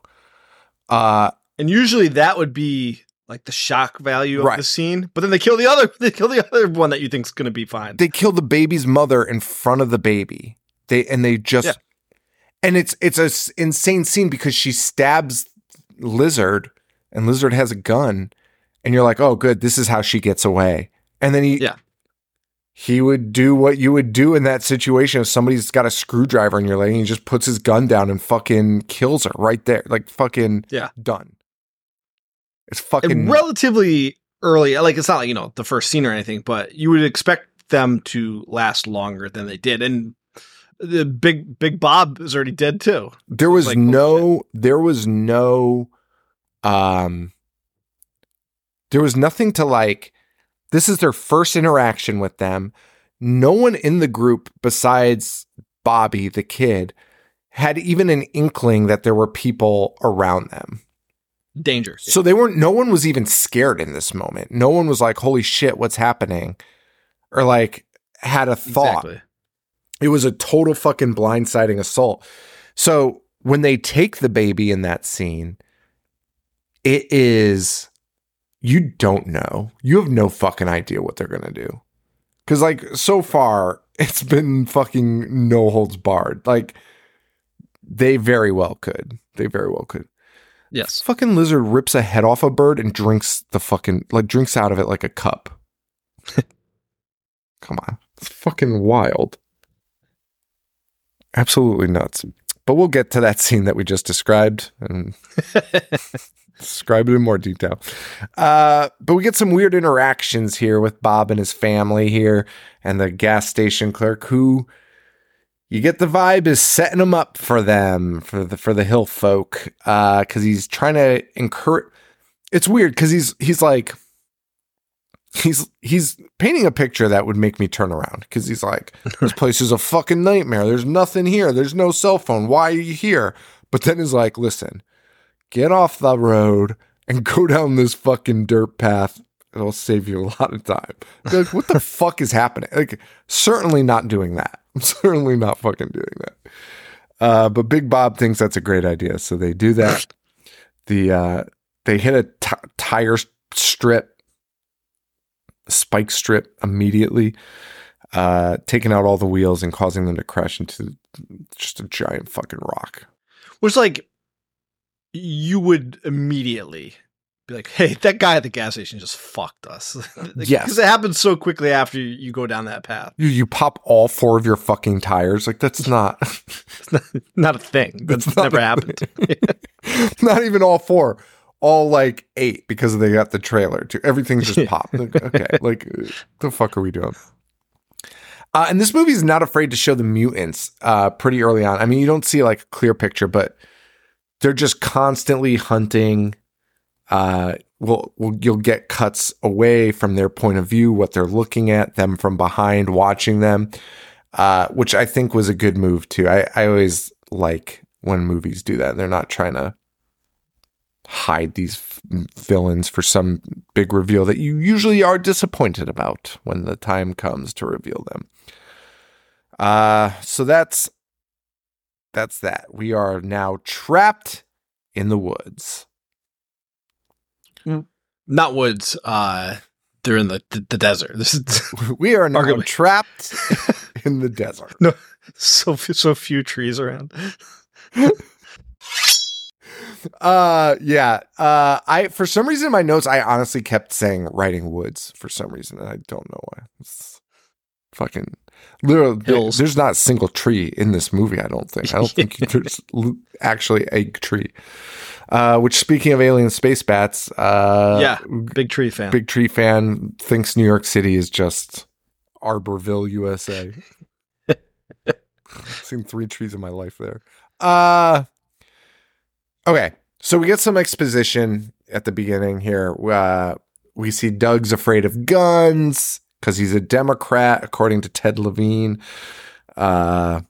Uh And usually that would be like the shock value of Right. the scene, but then they kill the other they kill the other one that you think's going to be fine. they kill the baby's mother in front of the baby. They and they just Yeah. and it's it's a s- insane scene because she stabs Lizard and Lizard has a gun and you're like, "Oh, good, this is how she gets away." And then he Yeah. He would do what you would do in that situation if somebody's got a screwdriver in your leg and he just puts his gun down and fucking kills her right there. Like fucking Yeah. done. It's fucking and relatively early, like it's not like, you know, the first scene or anything, but you would expect them to last longer than they did. And the big big Bob is already dead too. there was like, holy no there was no um there was nothing to like this is their first interaction with them no one in the group besides bobby the kid had even an inkling that there were people around them Danger. so they weren't no one was even scared in this moment no one was like holy shit what's happening or like had a thought Exactly. it was a total fucking blindsiding assault. So when they take the baby in that scene, it is you don't know. You have no fucking idea what they're gonna do. Cause like so far, it's been fucking no holds barred. Like they very well could. They very well could. Yes. Fucking lizard rips a head off a bird and drinks the fucking like drinks out of it like a cup. Come on. It's fucking wild. Absolutely nuts. But we'll get to that scene that we just described and describe it in more detail. Uh, but we get some weird interactions here with Bob and his family here and the gas station clerk who you get the vibe is setting him up for them for the for the hill folk uh cuz he's trying to encourage it's weird cuz he's he's like he's he's painting a picture that would make me turn around cuz he's like this place is a fucking nightmare. There's nothing here. There's no cell phone. Why are you here? But then he's like listen get off the road and go down this fucking dirt path. It'll save you a lot of time. Like what the fuck is happening? Like certainly not doing that i'm certainly not fucking doing that. Uh, but big bob thinks that's a great idea so they do that. The uh, they hit a t- tire strip spike strip immediately uh, taking out all the wheels and causing them to crash into just a giant fucking rock. Which like you would immediately be like, "Hey, that guy at the gas station just fucked us." Yes. because it happens so quickly after you, you go down that path. you, you pop all four of your fucking tires like that's not not, not a thing. That's not never happened. not even all four all like eight because they got the trailer too everything's just popped Like, okay like the fuck are we doing uh, and this movie is not afraid to show the mutants uh, pretty early on i mean you don't see like a clear picture but they're just constantly hunting uh, well, well you'll get cuts away from their point of view what they're looking at them from behind watching them uh, which i think was a good move too I, I always like when movies do that they're not trying to hide these f- villains for some big reveal that you usually are disappointed about when the time comes to reveal them Uh, so that's that's that. We are now trapped in the woods. Not woods. Uh, they're in the the, the desert. This is We are now Arguably. trapped in the desert. No, so few- so few trees around. Uh, yeah. Uh, I for some reason in my notes I honestly kept saying writing woods for some reason. and I don't know why. It's fucking literally. Hills. there's not a single tree in this movie. I don't think. I don't think there's actually a tree. Uh, which speaking of alien space bats, uh, Yeah. Big tree fan. big tree fan thinks New York City is just Arborville, USA. Seen three trees in my life there. Uh okay. So we get some exposition at the beginning here. Uh we see Doug's afraid of guns because he's a Democrat, according to Ted Levine. Uh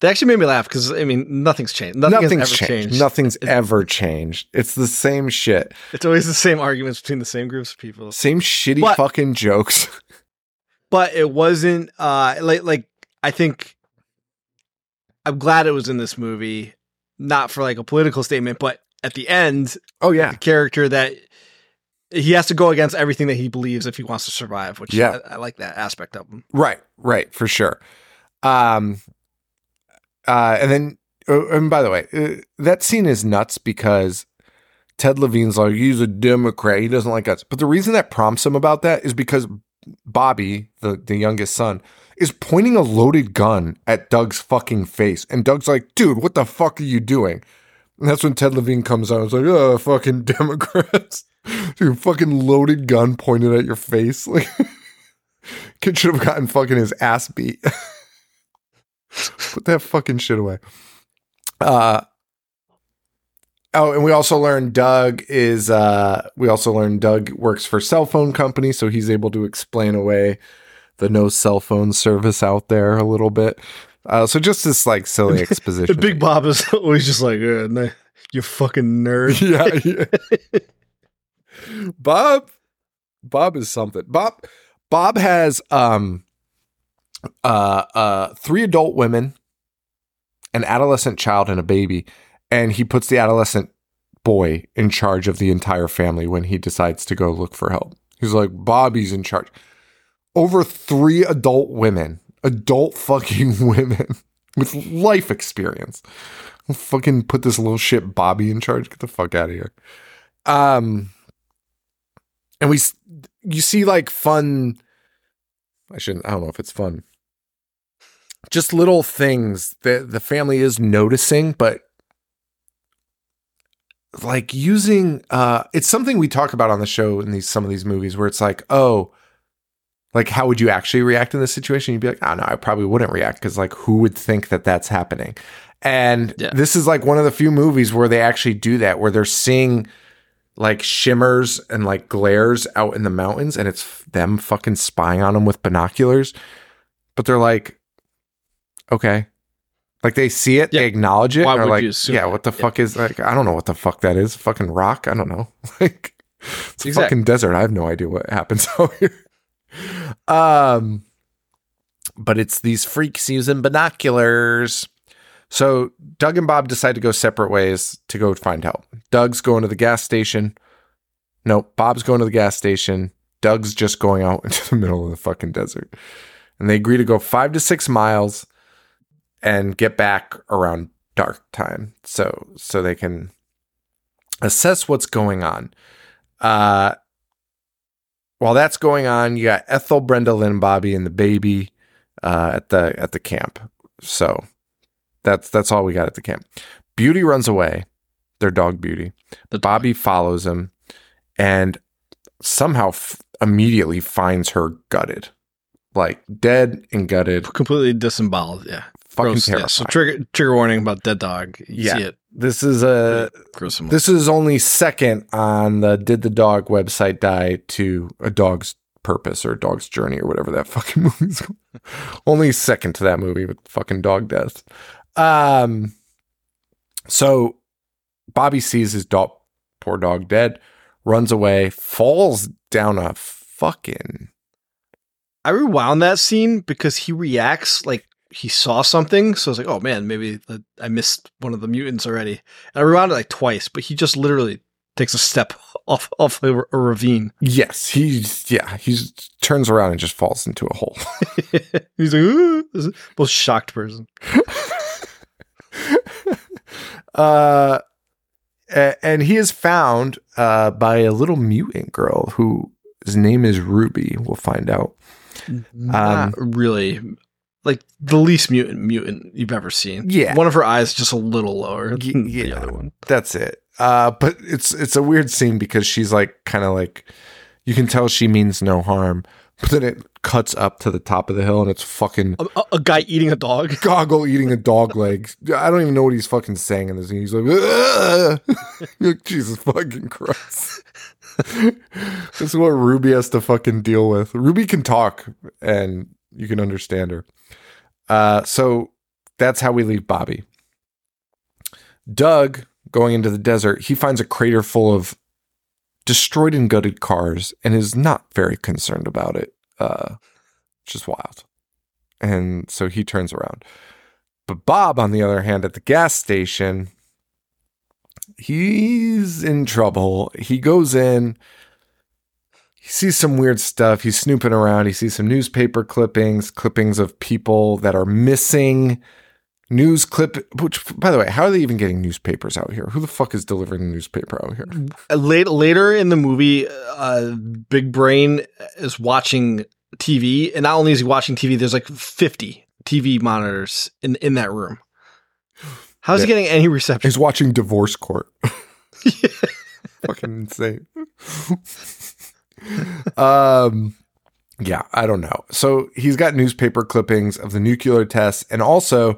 They actually made me laugh because I mean nothing's changed. Nothing nothing's has ever changed. changed. Nothing's ever changed. It's the same shit. It's always the same arguments between the same groups of people. Same shitty But- fucking jokes. But it wasn't uh like like I think I'm glad it was in this movie, not for like a political statement, but at the end, Oh yeah. the character that he has to go against everything that he believes if he wants to survive, which Yeah. I, I like that aspect of him. Right, right, for sure. Um, uh, and then, uh, and by the way, uh, that scene is nuts because Ted Levine's like, he's a Democrat. He doesn't like us. But the reason that prompts him about that is because Bobby, the, the youngest son, is pointing a loaded gun at Doug's fucking face. And Doug's like, dude, what the fuck are you doing? And that's when Ted Levine comes out. It's like, oh, fucking Democrats. Dude, fucking loaded gun pointed at your face. Like, kid should have gotten fucking his ass beat. Put that fucking shit away. Uh, oh, and we also learned Doug is, uh, we also learned Doug works for cell phone company, so he's able to explain away the no cell phone service out there a little bit. Uh, so just this like silly exposition. Big Bob is always just like, nah, you fucking nerd. yeah, yeah. Bob Bob is something. Bob Bob has um uh uh three adult women, an adolescent child and a baby, and he puts the adolescent boy in charge of the entire family when he decides to go look for help. He's like Bobby's in charge. Over 3 adult women, adult fucking women with life experience fucking put this little shit Bobby in charge. Get the fuck out of here. Um, and we, you see like fun. I shouldn't. I don't know if it's fun. Just little things that the family is noticing, but like using. Uh, it's something we talk about on the show in these some of these movies where it's like, oh. Like, how would you actually react in this situation? You'd be like, oh, no, I probably wouldn't react because, like, who would think that that's happening? And Yeah. this is like one of the few movies where they actually do that, where they're seeing like shimmers and like glares out in the mountains, and it's them fucking spying on them with binoculars. But they're like, okay. Like they see it, Yeah. they acknowledge it, Why and like, yeah, what the Yeah. fuck is like? I don't know what the fuck that is. Fucking rock? I don't know. like, it's a Exactly. fucking desert. I have no idea what happens out here. Um, but it's these freaks using binoculars. So Doug and Bob decide to go separate ways to go find help. Doug's going to the gas station. No, Bob's going to the gas station. Doug's just going out into the middle of the fucking desert. And they agree to go five to six miles and get back around dark time. So so they can assess what's going on. Uh while that's going on, you got Ethel, Brenda, Lynn, Bobby, and the baby uh, at the at the camp. So that's that's all we got at the camp. Beauty runs away. Their dog Beauty. The Bobby follows him, and somehow f- immediately finds her gutted, like dead and gutted. completely disemboweled. Yeah. Fucking Gross. terrifying. Yeah. So trigger trigger warning about dead dog. You Yeah. see it. This is a Gruesome. This is only second on the Did the Dog website die to a dog's purpose or a dog's journey or whatever that fucking movie's called. only second to that movie with fucking dog death. Um so Bobby sees his dog poor dog dead, runs away, falls down a fucking I rewound that scene because he reacts like he saw something. So I was like, oh man, maybe I missed one of the mutants already. And I rewound it like twice, but he just literally takes a step off off a, a ravine. Yes, he's yeah, he turns around and just falls into a hole. He's like, "Ooh," this is the most shocked person. uh and he is found uh by a little mutant girl who his name is Ruby. We'll find out. Not really. Like the least mutant mutant you've ever seen. Yeah. One of her eyes just a little lower yeah. the other one. That's it. Uh but it's it's a weird scene because she's like kind of like you can tell she means no harm. But then it cuts up to the top of the hill and it's fucking A, a- guy eating a dog. Goggle eating a dog leg. I don't even know what he's fucking saying in this. He's like. Like, Jesus fucking Christ. this is what Ruby has to fucking deal with. Ruby can talk and you can understand her. Uh, so that's how we leave Bobby. Doug, going into the desert, he finds a crater full of destroyed and gutted cars and is not very concerned about it. Uh, which is wild. And so he turns around. But Bob, on the other hand, at the gas station, he's in trouble. He goes in, he sees some weird stuff. He's snooping around. He sees some newspaper clippings, clippings of people that are missing. News clip, which, by the way, how are they even getting newspapers out here? Who the fuck is delivering a newspaper out here? Uh, Late, later in the movie, uh, Big Brain is watching TV, and not only is he watching TV, there's like 50 TV monitors in in that room. How's he getting any reception? He's watching Divorce Court. Fucking insane. Um, yeah, I don't know. So he's got newspaper clippings of the nuclear tests and also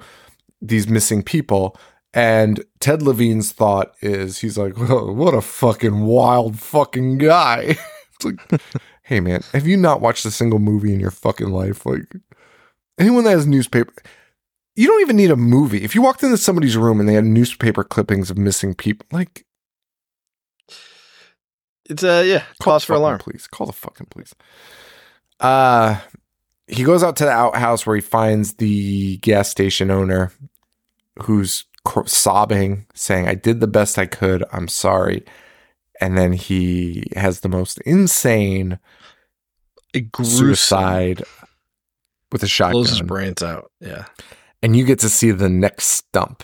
these missing people. And Ted Levine's thought is he's like, what a fucking wild fucking guy. it's like, hey man, have you not watched a single movie in your fucking life? Like anyone that has newspaper you don't even need a movie. If you walked into somebody's room and they had newspaper clippings of missing people, like It's uh yeah, call cause for alarm. Please call the fucking police. Uh, he goes out to the outhouse where he finds the gas station owner, who's cr- sobbing, saying, "I did the best I could. I'm sorry." And then he has the most insane A gruesome suicide with a blows his brains out. Yeah. and you get to see the next stump.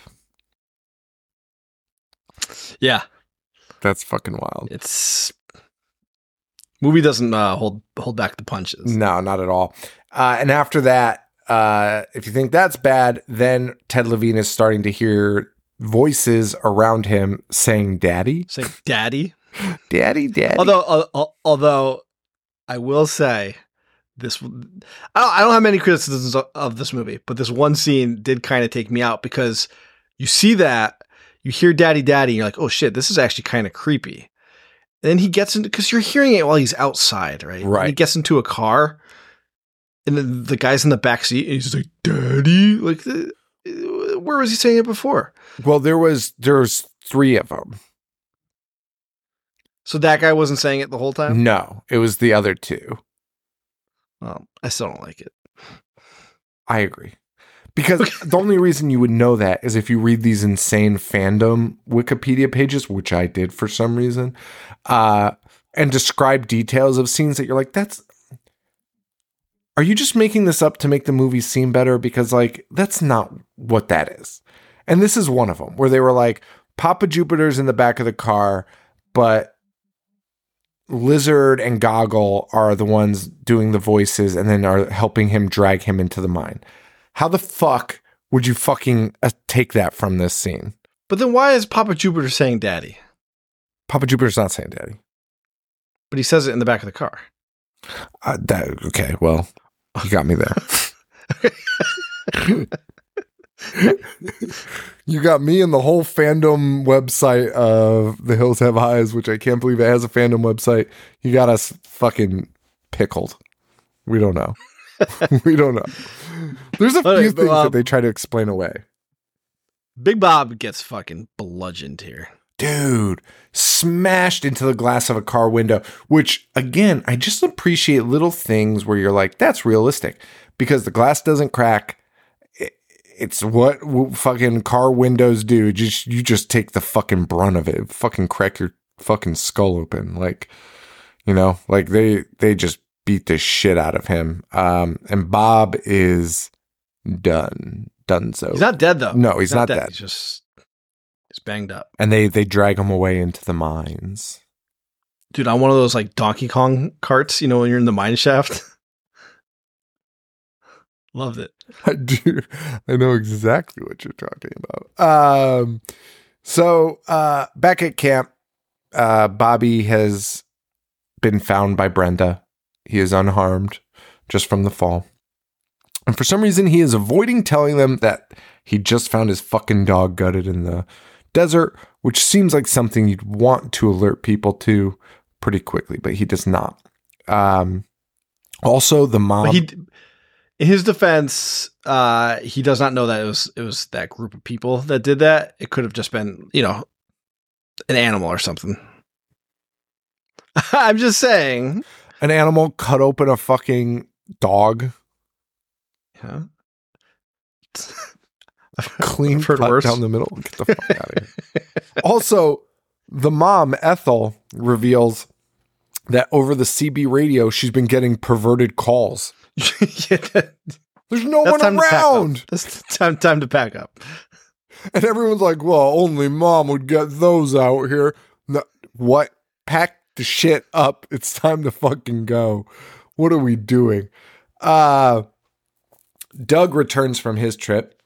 Yeah. That's fucking wild. It's movie doesn't uh, hold hold back the punches. No, not at all. Uh, and after that, uh, if you think that's bad, then Ted Levine is starting to hear voices around him saying, "Daddy, Say daddy. Daddy, Daddy." Although although I will say this I don't, I don't have many criticisms of this movie, but this one scene did kind of take me out because you see that you hear daddy daddy and you're like, "Oh shit, this is actually kind of creepy." And then he gets into cuz you're hearing it while he's outside, right? And he gets into a car and the, the guy's in the back seat and he's like, "Daddy?" Like uh, where was he saying it before? well, there was there was three of them. So that guy wasn't saying it the whole time? No, it was the other two. Well, I still don't like it. I agree. Because the only reason you would know that is if you read these insane fandom Wikipedia pages, which I did for some reason, uh, and describe details of scenes that you're like, that's. Are you just making this up to make the movie seem better? Because, like, that's not what that is. And this is one of them where they were like, Papa Jupiter's in the back of the car, but Lizard and Goggle are the ones doing the voices and then are helping him drag him into the mine. How the fuck would you fucking uh, take that from this scene? But then why is Papa Jupiter saying daddy? Papa Jupiter's not saying daddy. But he says it in the back of the car. Uh, that okay, well, you got me there. you got me and the whole fandom website of The Hills Have Eyes, which I can't believe it has a fandom website. You got us fucking pickled. We don't know. we don't know. There's a few right, things that they try to explain away. Big Bob gets fucking bludgeoned here. dude smashed into the glass of a car window which again i just appreciate little things where you're like that's realistic because the glass doesn't crack it's what fucking car windows do. Just you just take the fucking brunt of it. Fucking crack your fucking skull open. Like, you know, like they they just beat the shit out of him. Um, and Bob is done, done so. He's not dead though. No, he's not dead. He's just he's banged up. and they they drag him away into the mines. Dude, on one of those like Donkey Kong carts, you know, when you're in the mine shaft. Loved it. I do. I know exactly what you're talking about. Um, so uh, back at camp, uh, Bobby has been found by Brenda. He is unharmed, just from the fall. And for some reason, he is avoiding telling them that he just found his fucking dog gutted in the desert, which seems like something you'd want to alert people to pretty quickly, but he does not. Um, also, the mom. He, in his defense, uh, he does not know that it was it was that group of people that did that. It could have just been, you know, an animal or something. I'm just saying. An animal cut open a fucking dog, Yeah. clean cut worse. down the middle. Get the fuck out of here. Also, the mom Ethel reveals that over the CB radio, she's been getting perverted calls. yeah, that- There's no one time to pack up. around, That's time time to pack up. and everyone's like, "Well, only mom would get those out here." No, what? Pack the shit up. It's time to fucking go. What are we doing? Uh Doug returns from his trip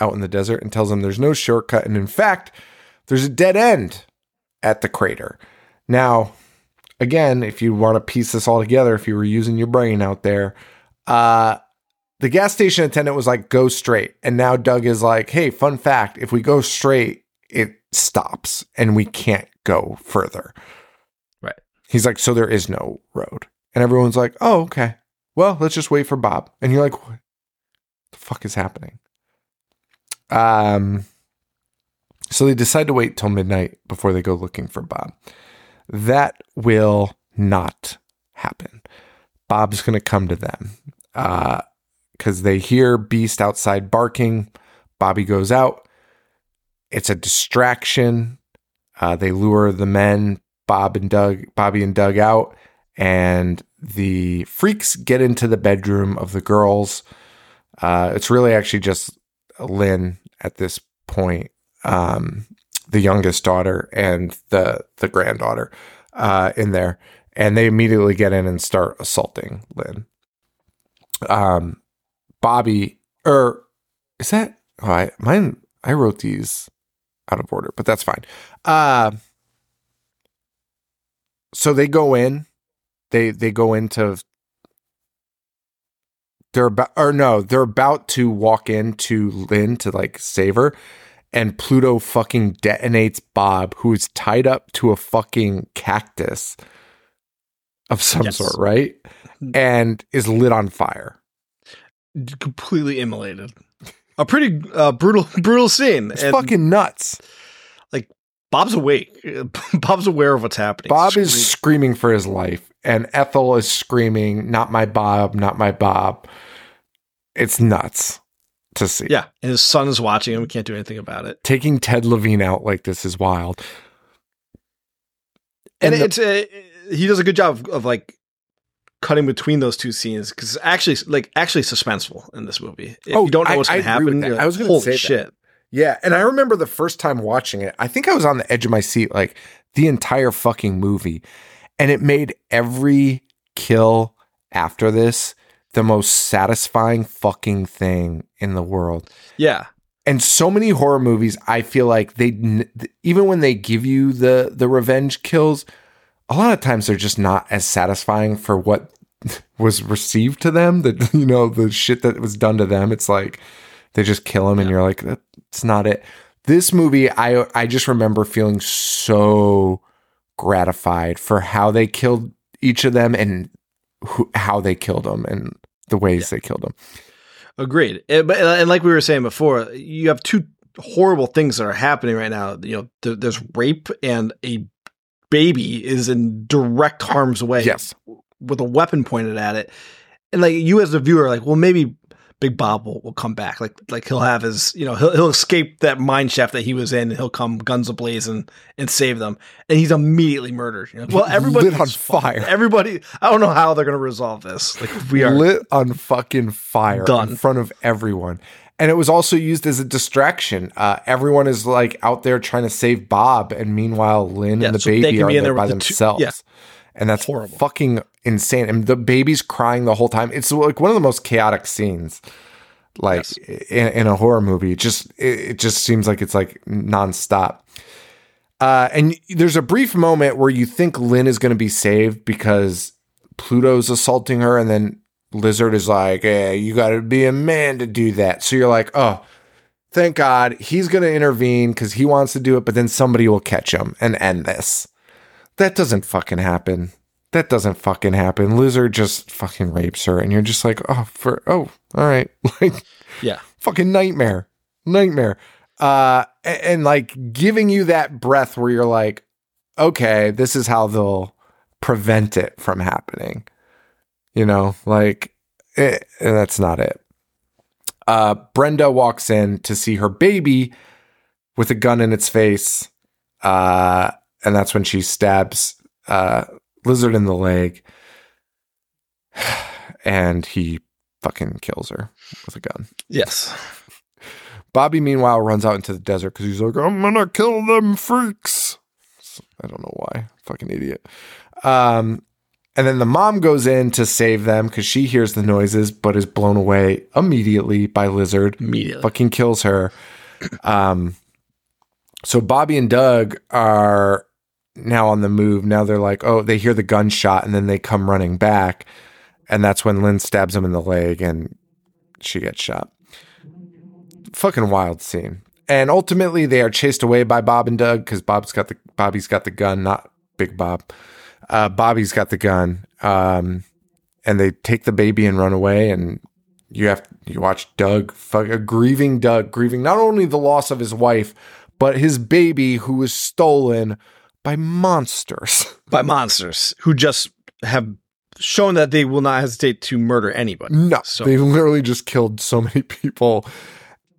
out in the desert and tells him there's no shortcut. And in fact, there's a dead end at the crater. Now, again, if you want to piece this all together, if you were using your brain out there, uh, the gas station attendant was like, go straight. And now Doug is like, hey, fun fact if we go straight, it stops and we can't go further. He's like, so there is no road. And everyone's like, oh, okay. Well, let's just wait for Bob. And you're like, what the fuck is happening? Um, so they decide to wait till midnight before they go looking for Bob. That will not happen. Bob's going to come to them because they hear Beast outside barking. Bobby goes out. It's a distraction. Uh, they lure the men, Bob and Doug, Bobby and Doug out, and the freaks get into the bedroom of the girls. Uh, it's really actually just Lynn at this point, um, the youngest daughter and the the granddaughter uh, in there, and they immediately get in and start assaulting Lynn. Um, Bobby, or is that? Oh, I mine. I wrote these out of order, but that's fine. Uh, so they go in. They they go into they're about or no, they're about to walk into Lynn to like save her, and Pluto fucking detonates Bob, who is tied up to a fucking cactus of some Yes. sort, right? And is lit on fire. Completely immolated. A pretty uh, brutal brutal scene. It's And fucking nuts. Bob's awake. Bob's aware of what's happening. Bob is screaming for his life, and Ethel is screaming, "Not my Bob, not my Bob." It's nuts to see. Yeah, and his son is watching him. We can't do anything about it. Taking Ted Levine out like this is wild. And, And the- it's uh, he does a good job of, of like cutting between those two scenes because actually, like actually suspenseful in this movie. If Oh, you don't know what's going to happen, I was gonna holy say that. Yeah, and I remember the first time watching it, I think I was on the edge of my seat like the entire fucking movie. And it made every kill after this the most satisfying fucking thing in the world. Yeah, And so many horror movies, I feel like they even when they give you the the revenge kills, a lot of times they're just not as satisfying for what was received to them. That you know the shit that was done to them. It's like they just kill him, and you're like, that's not it. This movie, I I just remember feeling so gratified for how they killed each of them and who, how they killed them and the ways they killed them. agreed. And, but and like we were saying before, you have two horrible things that are happening right now. You know, there, there's rape and a baby is in direct harm's way. Yes. with a weapon pointed at it. And like you as a viewer, like, well, maybe Big Bob will, will come back. Like like he'll have his you know he'll he'll escape that mine shaft that he was in. and He'll come guns ablaze and and save them. And he's immediately murdered. You know? Well, everybody Lit on fire. Everybody. I don't know how they're gonna resolve this. Like we are. lit on fucking fire Done. in front of everyone. And it was also used as a distraction. Uh, everyone is like out there trying to save Bob, and meanwhile, Lynn Yeah, and the so baby are there there by the two- themselves. yeah. And that's Horrible. fucking insane. And the baby's crying the whole time. It's like one of the most chaotic scenes, like Yes. in, in a horror movie. It just it, it just seems like it's like nonstop. Uh, and there's a brief moment where you think Lynn is going to be saved because Pluto's assaulting her, and then Lizard is like, "Hey, you got to be a man to do that." So you're like, "Oh, thank God he's going to intervene because he wants to do it." But then somebody will catch him and end this. That doesn't fucking happen. That doesn't fucking happen. Lizard just fucking rapes her, and you're just like, "Oh, for oh, all right." Like, Yeah. fucking nightmare nightmare uh and, and like giving you that breath where you're like okay this is how they'll prevent it from happening you know like eh, that's not it uh brenda walks in to see her baby with a gun in its face uh and that's when she stabs uh lizard in the leg and he fucking kills her with a gun Yes. Bobby, meanwhile, runs out into the desert because he's like, I'm gonna kill them freaks. I don't know why. Fucking idiot. Um, and then the mom goes in to save them because she hears the noises, but is blown away immediately by Lizard. Immediately. Fucking kills her. Um, so Bobby and Doug are now on the move. Now they're like, oh, they hear the gunshot and then they come running back. And that's when Lynn stabs him in the leg and she gets shot fucking wild scene. And ultimately, they are chased away by Bob and Doug because Bob's got the Bobby's got the gun, not Big Bob. Uh, Bobby's got the gun, um, and they take the baby and run away. And you have you watch Doug, fuck, a grieving Doug, grieving not only the loss of his wife, but his baby who was stolen by monsters. By monsters who just have shown that they will not hesitate to murder anybody. No, So- they literally just killed so many people.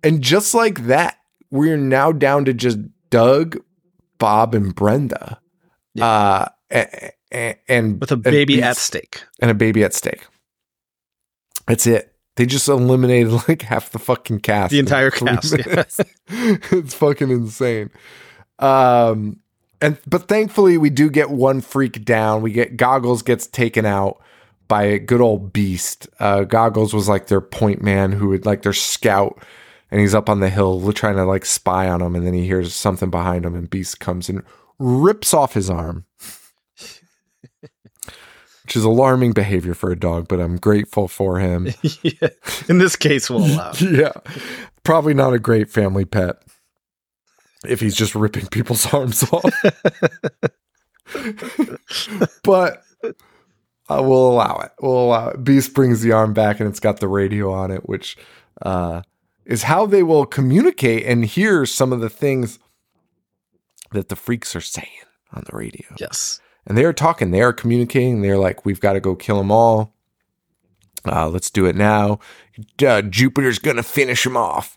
And just like that, we're now down to just Doug, Bob, and Brenda. Uh, a- a- and With a and baby at stake. and a baby at stake. That's it. They just eliminated like half the fucking cast. The entire cast, it's fucking insane. Um, and but thankfully we do get one freak down. We get Goggles gets taken out by a good old beast. Uh, Goggles was like their point man who would like their scout, and he's up on the hill trying to like spy on him, and then he hears something behind him, and Beast comes and rips off his arm. Which is alarming behavior for a dog, but I'm grateful for him. yeah. In this case, we'll allow. yeah. Probably not a great family pet if he's just ripping people's arms off. but I will allow it. We'll allow it. Beast brings the arm back and it's got the radio on it, which uh, is how they will communicate and hear some of the things that the freaks are saying on the radio. Yes. And they are talking, they are communicating. They're like, we've got to go kill them all. Uh, let's do it now. Uh, Jupiter's going to finish them off.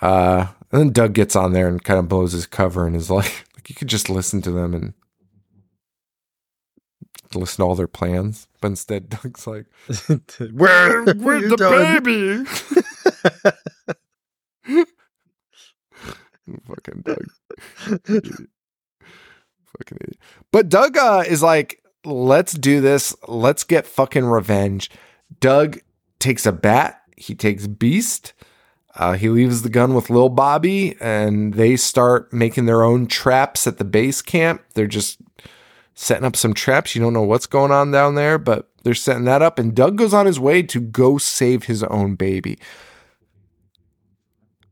Uh, and then Doug gets on there and kind of blows his cover and is like, like, you could just listen to them and listen to all their plans. But instead, Doug's like, Where? Where's the baby? Fucking Doug. fucking idiot. But Doug uh, is like, let's do this. Let's get fucking revenge. Doug takes a bat. He takes Beast. Uh, he leaves the gun with Lil Bobby, and they start making their own traps at the base camp. They're just setting up some traps. You don't know what's going on down there, but they're setting that up. And Doug goes on his way to go save his own baby.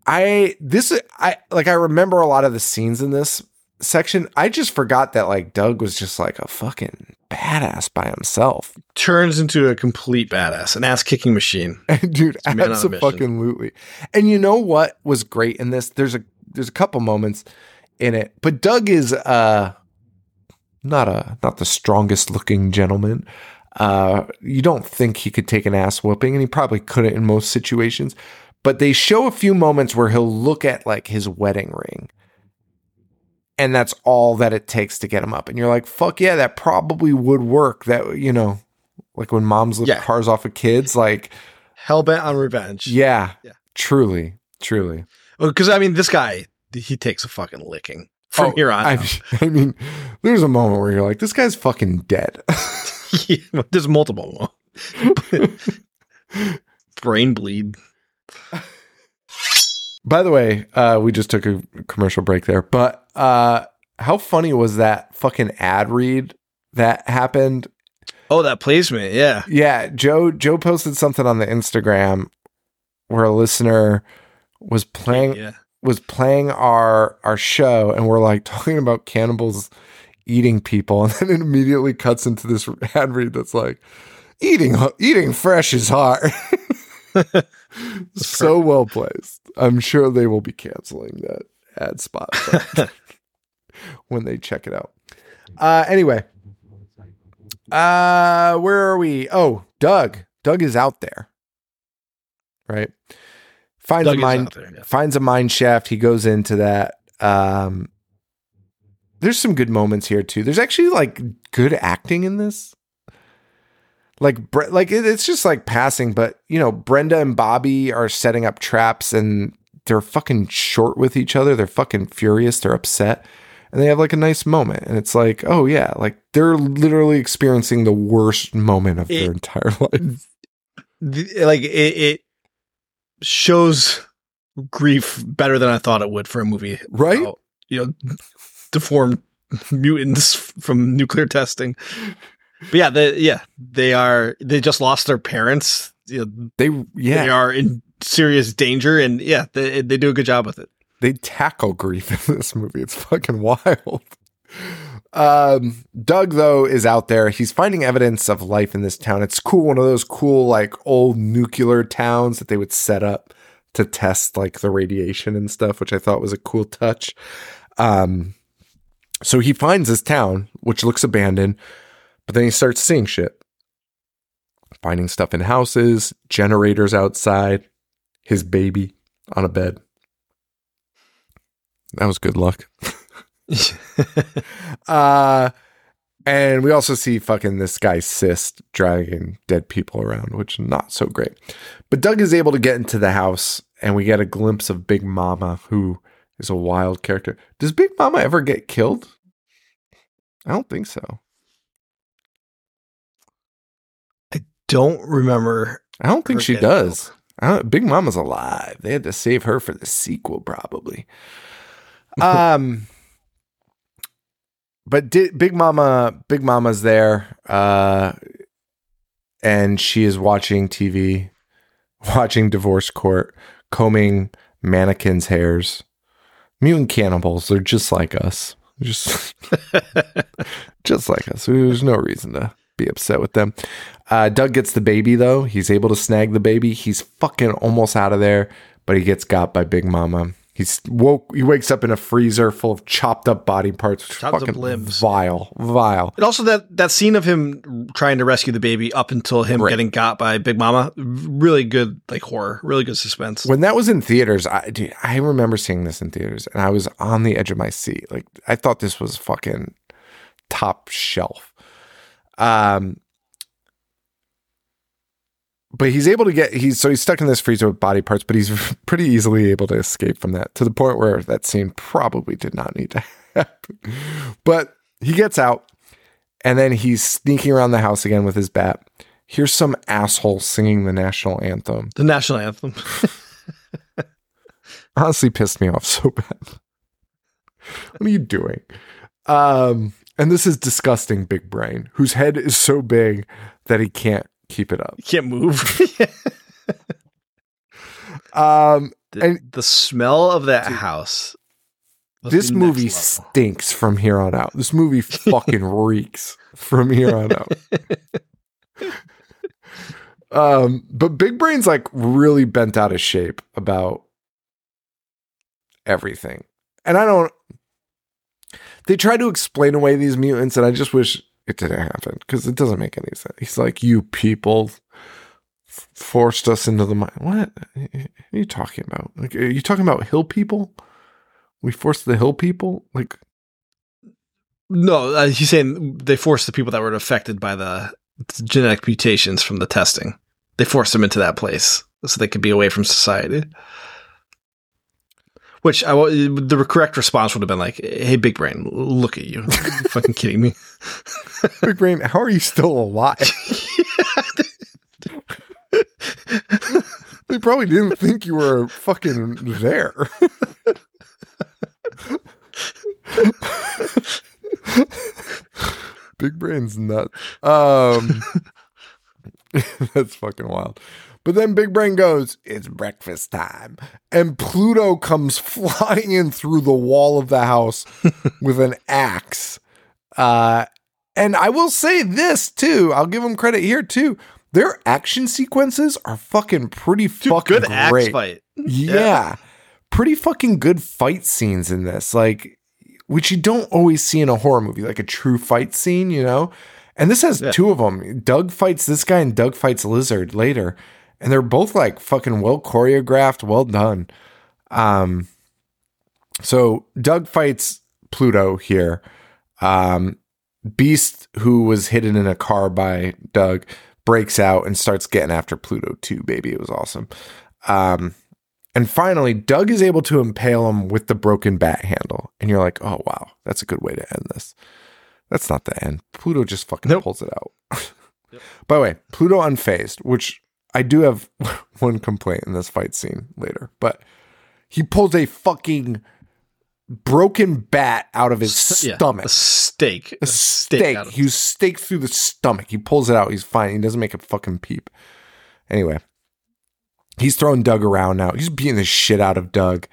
I this I like I remember a lot of the scenes in this section. I just forgot that like Doug was just like a fucking badass by himself. Turns into a complete badass, an ass kicking machine. Dude, a man on absolutely. And you know what was great in this? There's a there's a couple moments in it, but Doug is uh not a not the strongest looking gentleman. Uh, you don't think he could take an ass whooping, and he probably couldn't in most situations. But they show a few moments where he'll look at like his wedding ring, and that's all that it takes to get him up. And you're like, fuck yeah, that probably would work. That you know, like when moms lift Yeah. cars off of kids, like Hell bent on revenge. yeah, Yeah. truly, truly. Because I mean, this guy he takes a fucking licking from Oh, here on. I. I mean, there's a moment where you're like, this guy's fucking dead. Yeah, There's multiple. Brain bleed. By the way, uh, we just took a commercial break there, but uh, how funny was that fucking ad read that happened? Oh, that placement. Yeah. Yeah, Joe Joe posted something on the Instagram where a listener was playing Yeah. was playing our our show and we're like talking about cannibals eating people and then it immediately cuts into this ad read that's like eating eating fresh is hard so well placed i'm sure they will be canceling that ad spot when they check it out uh anyway uh where are we oh doug doug is out there right finds Doug a mine there, yeah. finds a mine shaft. He goes into that. Um, there's some good moments here too. There's actually like good acting in this. Like, Bre- like it's just like passing, but you know, Brenda and Bobby are setting up traps and they're fucking short with each other. They're fucking furious. They're upset, and they have like a nice moment. And it's like, oh yeah, like they're literally experiencing the worst moment of their entire life. The- like it, it shows grief better than I thought it would for a movie. Right? about, you know, deformed mutants from nuclear testing. But yeah, they, yeah, they are. They just lost their parents. You know, They yeah, they are in serious danger, and yeah, they they do a good job with it. they tackle grief in this movie. It's fucking wild. Um, Doug though is out there. He's finding evidence of life in this town. It's cool, one of those cool like old nuclear towns that they would set up to test like the radiation and stuff, which I thought was a cool touch. Um, so he finds this town, which looks abandoned, but then he starts seeing shit, finding stuff in houses, generators outside, his baby on a bed. That was good luck. uh and we also see fucking this guy cyst dragging dead people around, which not so great. But Doug is able to get into the house and we get a glimpse of Big Mama, who is a wild character. Does Big Mama ever get killed? I don't think so. I don't remember. I don't think she does. killed. Big Mama's alive. They had to save her for the sequel, probably. um, but Big Mama, Big Mama's there, uh, and she is watching TV, watching Divorce Court, combing mannequins' hairs. Mutant cannibals. They're just like us. Just, just like us. There's no reason to be upset with them. Uh, Doug gets the baby though. He's able to snag the baby. He's fucking almost out of there, but he gets got by Big Mama. He's woke. He wakes up in a freezer full of chopped up body parts. Chopped up limbs. Vile, vile. And also that that scene of him trying to rescue the baby up until him Right. getting got by Big Mama, really good like horror, really good suspense. When that was in theaters, I dude, I remember seeing this in theaters, and I was on the edge of my seat. Like I thought this was fucking top shelf. Um, but he's able to get he's so he's stuck in this freezer with body parts, but he's pretty easily able to escape from that to the point where that scene probably did not need to happen. But he gets out, and then he's sneaking around the house again with his bat. Here's some asshole singing the national anthem the national anthem. honestly pissed me off so bad. what are you doing? Um, and this is disgusting, Big Brain, whose head is so big that he can't keep it up. You can't move. Um, the, And- the smell of that house. this movie level. stinks from here on out. This movie fucking reeks from here on out. um, but Big Brain's like really bent out of shape about everything. And I don't they try to explain away these mutants, and I just wish it didn't happen because it doesn't make any sense. He's like, you people forced us into the mine. What? what are you talking about? Like, are you talking about hill people? We forced the hill people? Like, No, uh, he's saying they forced the people that were affected by the genetic mutations from the testing. They forced them into that place so they could be away from society. Which I the correct response would have been like, "Hey, big brain, look at you! Fucking kidding me?" Big Brain, how are you still alive? they probably didn't think you were fucking there. Big Brain's nuts. Um, that's fucking wild. But then Big Brain goes, It's breakfast time. And Pluto comes flying in through the wall of the house with an axe. Uh, and I will say this too. I'll give them credit here too. Their action sequences are fucking pretty Dude, fucking good axe fight. Yeah. Pretty fucking good fight scenes in this. Like which you don't always see in a horror movie, like a true fight scene, you know? And this has Yeah. two of them. Doug fights this guy and Doug fights Lizard later. And they're both like fucking well choreographed, well done. Um so Doug fights Pluto here. Um Beast, who was hidden in a car by Doug, breaks out and starts getting after Pluto too, baby. It was awesome. Um, and finally, Doug is able to impale him with the broken bat handle. And you're like, oh, wow, that's a good way to end this. That's not the end. Pluto just fucking Nope. pulls it out. By the way, Pluto unfazed, which I do have one complaint in this fight scene later, but he pulls a fucking broken bat out of his Yeah, stomach a stake, a stake. out of- He was staked through the stomach. He pulls it out. He's fine. He doesn't make a fucking peep. Anyway, he's throwing Doug around now. He's beating the shit out of Doug.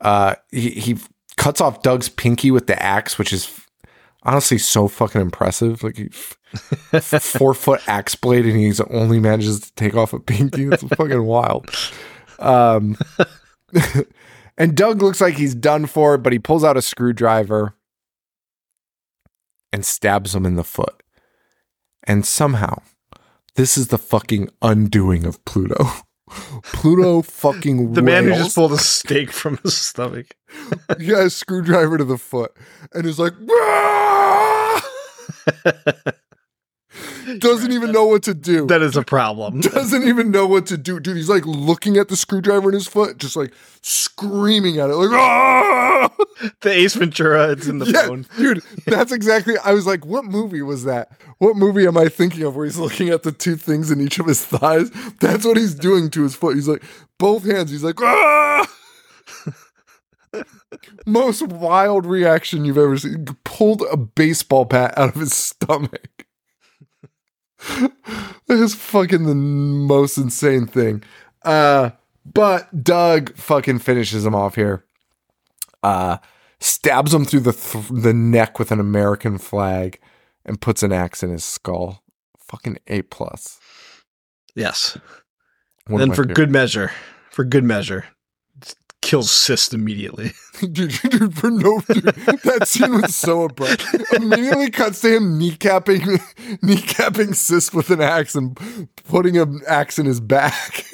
Uh, he he cuts off Doug's pinky with the axe, which is honestly so fucking impressive. Like four foot axe blade, and he's only manages to take off a pinky. That's fucking wild. Um, and Doug looks like he's done for, but he pulls out a screwdriver and stabs him in the foot. And somehow, this is the fucking undoing of Pluto. Pluto fucking the man who just pulled a stake from his stomach. a screwdriver to the foot and he's like! doesn't even know what to do. That is a problem. doesn't even know what to do. Dude, he's like looking at the screwdriver in his foot, just like screaming at it, like, ah! the Ace Ventura, it's in the yeah, bone. dude, that's exactly. I was like, what movie was that? What movie am I thinking of where he's looking at the two things in each of his thighs? That's what he's doing to his foot. He's like, both hands. He's like, ah! Most wild reaction you've ever seen. Pulled a baseball bat out of his stomach. That is fucking the most insane thing. Uh, but Doug fucking finishes him off here. Uh, stabs him through the th- the neck with an American flag, and puts an axe in his skull. Fucking A plus. Yes. One for good measure, for good measure, kills Cyst immediately. dude, dude, for no dude, that scene was so abrupt. Immediately cuts to him kneecapping kneecapping Cyst with an axe and putting an axe in his back.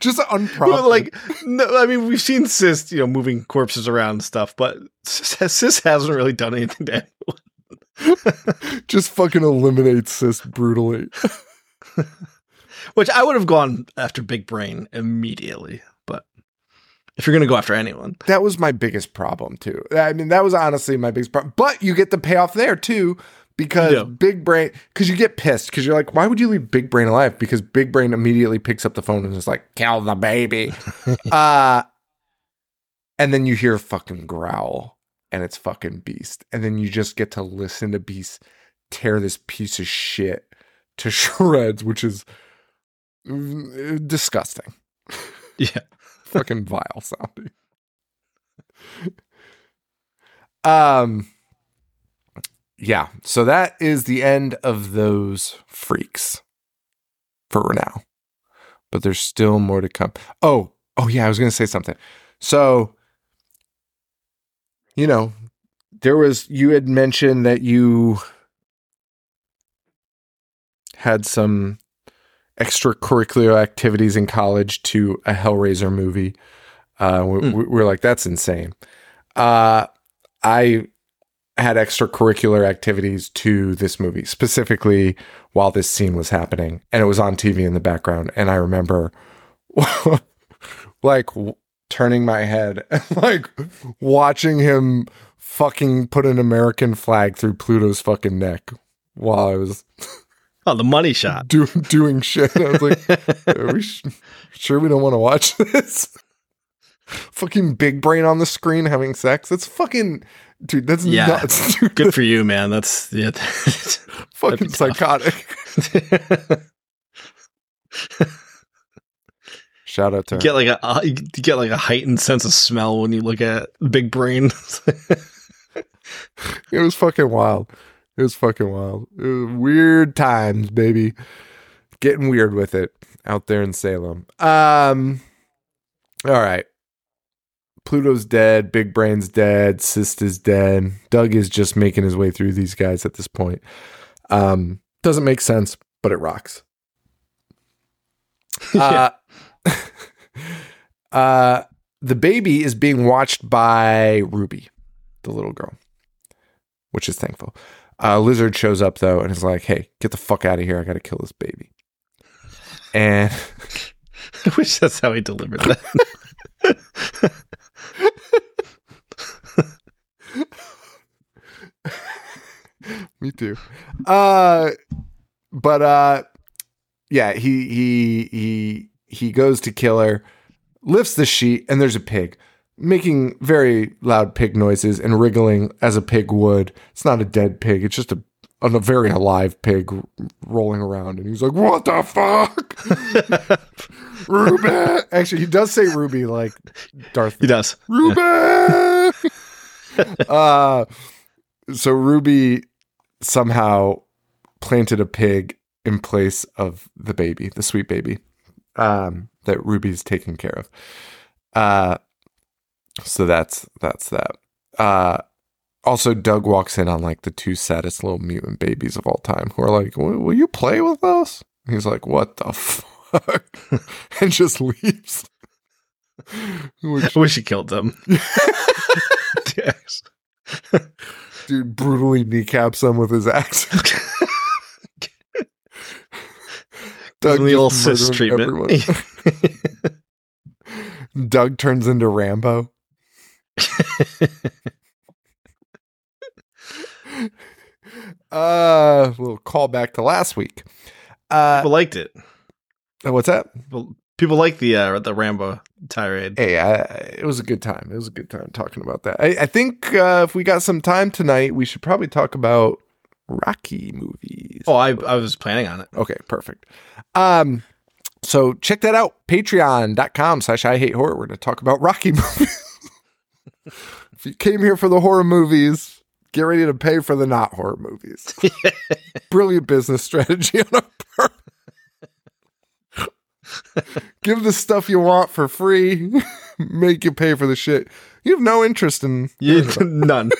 Just unprompted. Well, like, no, I mean, we've seen Cyst, you know, moving corpses around and stuff, but Cyst, Cyst hasn't really done anything to anyone. just fucking eliminates Cyst brutally. Which I would have gone after Big Brain immediately, if you're gonna go after anyone, That was my biggest problem too. I mean, that was honestly my biggest problem. But you get the payoff there too, because Yeah. Big Brain, because you get pissed because you're like, why would you leave Big Brain alive? Because Big Brain immediately picks up the phone and is like, kill the baby. uh, and then you hear a fucking growl, and it's fucking Beast, and then you just get to listen to Beast tear this piece of shit to shreds, which is mm, disgusting yeah, fucking vile sounding. um yeah, so that is the end of those freaks for now. But there's still more to come. Oh, oh yeah, I was going to say something. So you know, there was you had mentioned that you had some extracurricular activities in college to a Hellraiser movie. Uh, we, we were like, that's insane. Uh, I had extracurricular activities to this movie, specifically while this scene was happening, and it was on TV in the background. And I remember, like, w- turning my head and like watching him fucking put an American flag through Pluto's fucking neck while I was Oh, the money shot. do, doing shit. I was like, are we sh- sure we don't want to watch this? fucking big brain on the screen having sex. That's fucking dude. That's Yeah. nuts. Dude. Good for you, man. That's yeah. fucking psychotic. Shout out to her. get like a uh, you get like a heightened sense of smell when you look at Big Brain. It was fucking wild. It was fucking wild. Was weird times, baby. Getting weird with it out there in Salem. Um. All right. Pluto's dead. Big Brain's dead. Cyst's dead. Doug is just making his way through these guys at this point. Um. Doesn't make sense, but it rocks. Uh, uh, the baby is being watched by Ruby, the little girl, which is thankful. Uh, Lizard shows up though and is like, "Hey, get the fuck out of here! I got to kill this baby." And I wish that's how he delivered that. me too. Uh, but uh, yeah, he he he he goes to kill her, lifts the sheet, and there's a pig making very loud pig noises and wriggling as a pig would. It's not a dead pig; it's just a a very alive pig rolling around, and he's like, "What the fuck, Ruby?" Actually, he does say Ruby like Darth he does. Ruby. uh, so Ruby somehow planted a pig in place of the baby, the sweet baby, um, that Ruby's taking care of. Uh, so that's that's that. Uh, also, Doug walks in on like the two saddest little mutant babies of all time, who are like, "Will you play with us?" He's like, "What the fuck," and just leaves. Which I wish he killed them. Yes. dude brutally kneecaps them with his axe. Doug the old murdering treatment. Doug turns into Rambo. Uh, little callback to last week. Uh, People liked it. what's that? People, people like the uh, the Rambo tirade. Hey, I, it was a good time. It was a good time talking about that. I, I think uh, if we got some time tonight, we should probably talk about Rocky movies. Oh, I I was planning on it. Okay, perfect. Um, so check that out. Patreon.com slash I hate horror. We're gonna talk about Rocky movies. If you came here for the horror movies, get ready to pay for the not horror movies. Brilliant business strategy on our part. Give the stuff you want for free. Make you pay for the shit. You have no interest in You, none.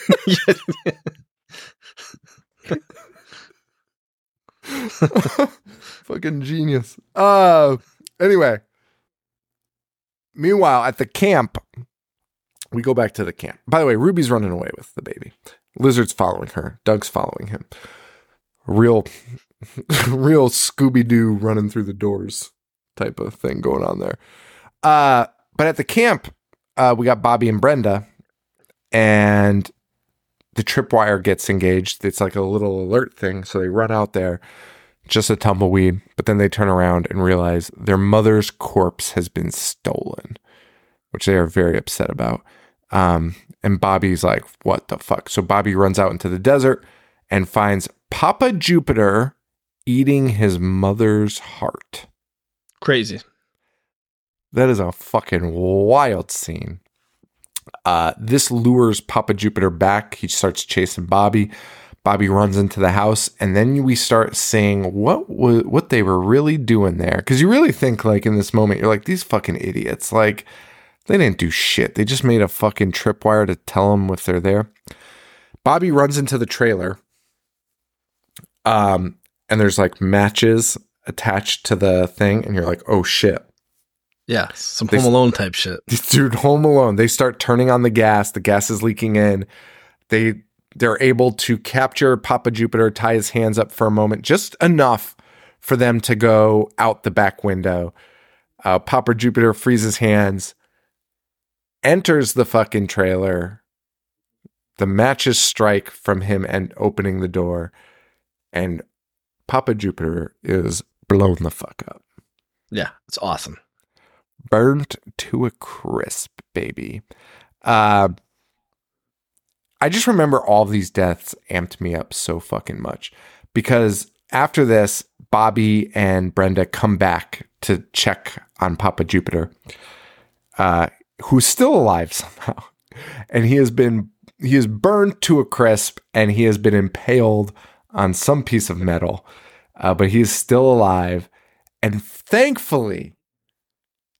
Fucking genius. Uh anyway. Meanwhile, at the camp, we go back to the camp. By the way, Ruby's running away with the baby. Lizard's following her. Doug's following him. Real real Scooby Doo running through the doors type of thing going on there. Uh but at the camp, uh, we got Bobby and Brenda, and the tripwire gets engaged. It's like a little alert thing. So they run out there, just a tumbleweed, but then they turn around and realize their mother's corpse has been stolen, which they are very upset about. Um, and Bobby's like, what the fuck? So Bobby runs out into the desert and finds Papa Jupiter eating his mother's heart. Crazy. That is a fucking wild scene. Uh, this lures Papa Jupiter back. He starts chasing Bobby. Bobby runs into the house, and then we start seeing what wa- what they were really doing there. Because you really think, like in this moment, you're like these fucking idiots. Like they didn't do shit. They just made a fucking tripwire to tell them if they're there. Bobby runs into the trailer, um, and there's like matches attached to the thing, and you're like, oh shit. Yeah, some They- Home Alone type shit. Dude, Home Alone, they start turning on the gas, the gas is leaking in. They they're able to capture Papa Jupiter, tie his hands up for a moment, just enough for them to go out the back window. Uh, Papa Jupiter frees his hands, enters the fucking trailer. The matches strike from him and opening the door, and Papa Jupiter is blown the fuck up Yeah, it's awesome. burnt to a crisp, baby. Uh, I just remember all these deaths amped me up so fucking much because after this, Bobby and Brenda come back to check on Papa Jupiter, uh, who's still alive somehow, and he has been he is burned to a crisp and he has been impaled on some piece of metal, uh, but he is still alive, and thankfully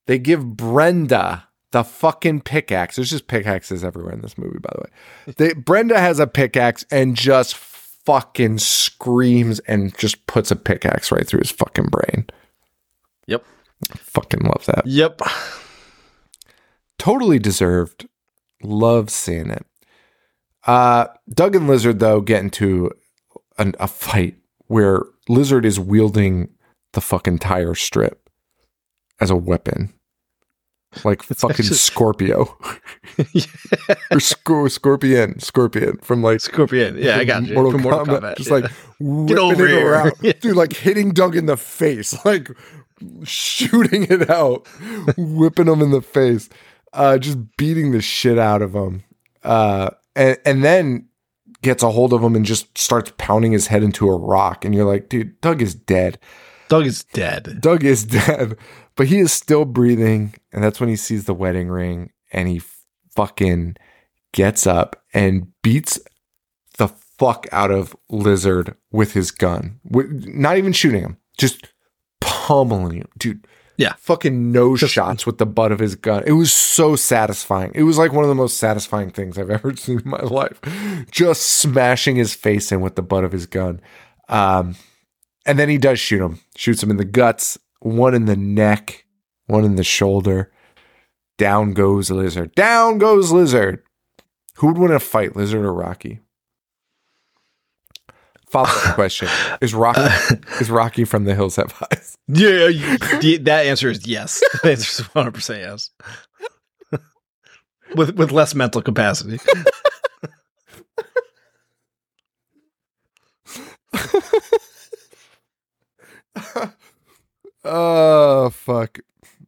they give Brenda the fucking pickaxe. There's just pickaxes everywhere in this movie, by the way. They, Brenda has a pickaxe and just fucking screams and just puts a pickaxe right through his fucking brain. Yep. Fucking love that. Yep. Totally deserved. Love seeing it. Uh, Doug and Lizard, though, get into an, a fight where Lizard is wielding the fucking tire strip as a weapon. Like It's fucking actually- Scorpio. or Scor- Scorpion. Scorpion from like Scorpion. Yeah, I got you. Mortal, From Mortal Kombat. Kombat. Just yeah. like whipping over it here. around. Yeah. Dude, like hitting Doug in the face, like shooting it out, whipping him in the face, uh, just beating the shit out of him. Uh, and, and then gets a hold of him and just starts pounding his head into a rock. And you're like, dude, Doug is dead. Doug is dead. Doug is dead, but he is still breathing. And that's when he sees the wedding ring and he fucking gets up and beats the fuck out of Lizard with his gun. Not even shooting him, just pummeling him. Dude, Yeah. fucking nose Just- shots with the butt of his gun. It was so satisfying. It was like one of the most satisfying things I've ever seen in my life. Just smashing his face in with the butt of his gun. Um, and then he does shoot him, shoots him in the guts, one in the neck, one in the shoulder. Down goes Lizard. Down goes Lizard. Who would win a fight, Lizard or Rocky? Follow up question: Is Rocky is Rocky from the Hills Have Eyes? Yeah, you- that answer is yes. The answer is 100% yes. with with less mental capacity. Oh fuck,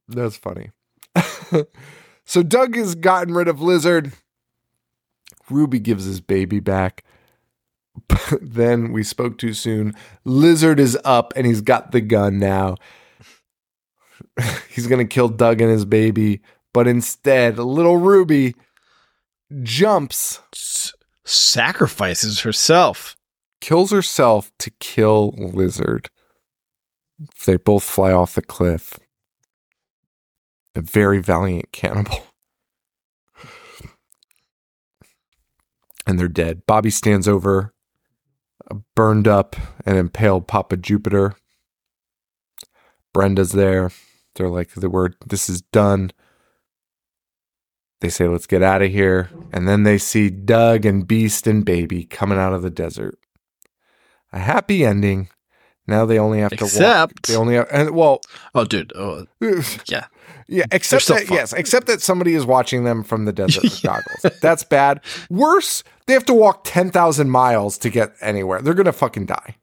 that's funny. so Doug has gotten rid of Lizard. Ruby gives his baby back. But then we spoke too soon. Lizard is up and he's got the gun now. he's gonna kill Doug and his baby, but instead, little Ruby jumps, S- sacrifices herself. kills herself to kill Lizard. They both fly off the cliff. A very valiant cannibal. And they're dead. Bobby stands over burned up and impaled Papa Jupiter. Brenda's there. They're like, the word, this is done. They say, let's get out of here. And then they see Doug and Beast and Baby coming out of the desert. A happy ending. Now they only have to walk. Except- They only have, and well, Oh, dude. Oh, yeah. Yeah, except that fun. yes, except that somebody is watching them from the desert with goggles. That's bad. Worse, they have to walk ten thousand miles to get anywhere. They're gonna fucking die.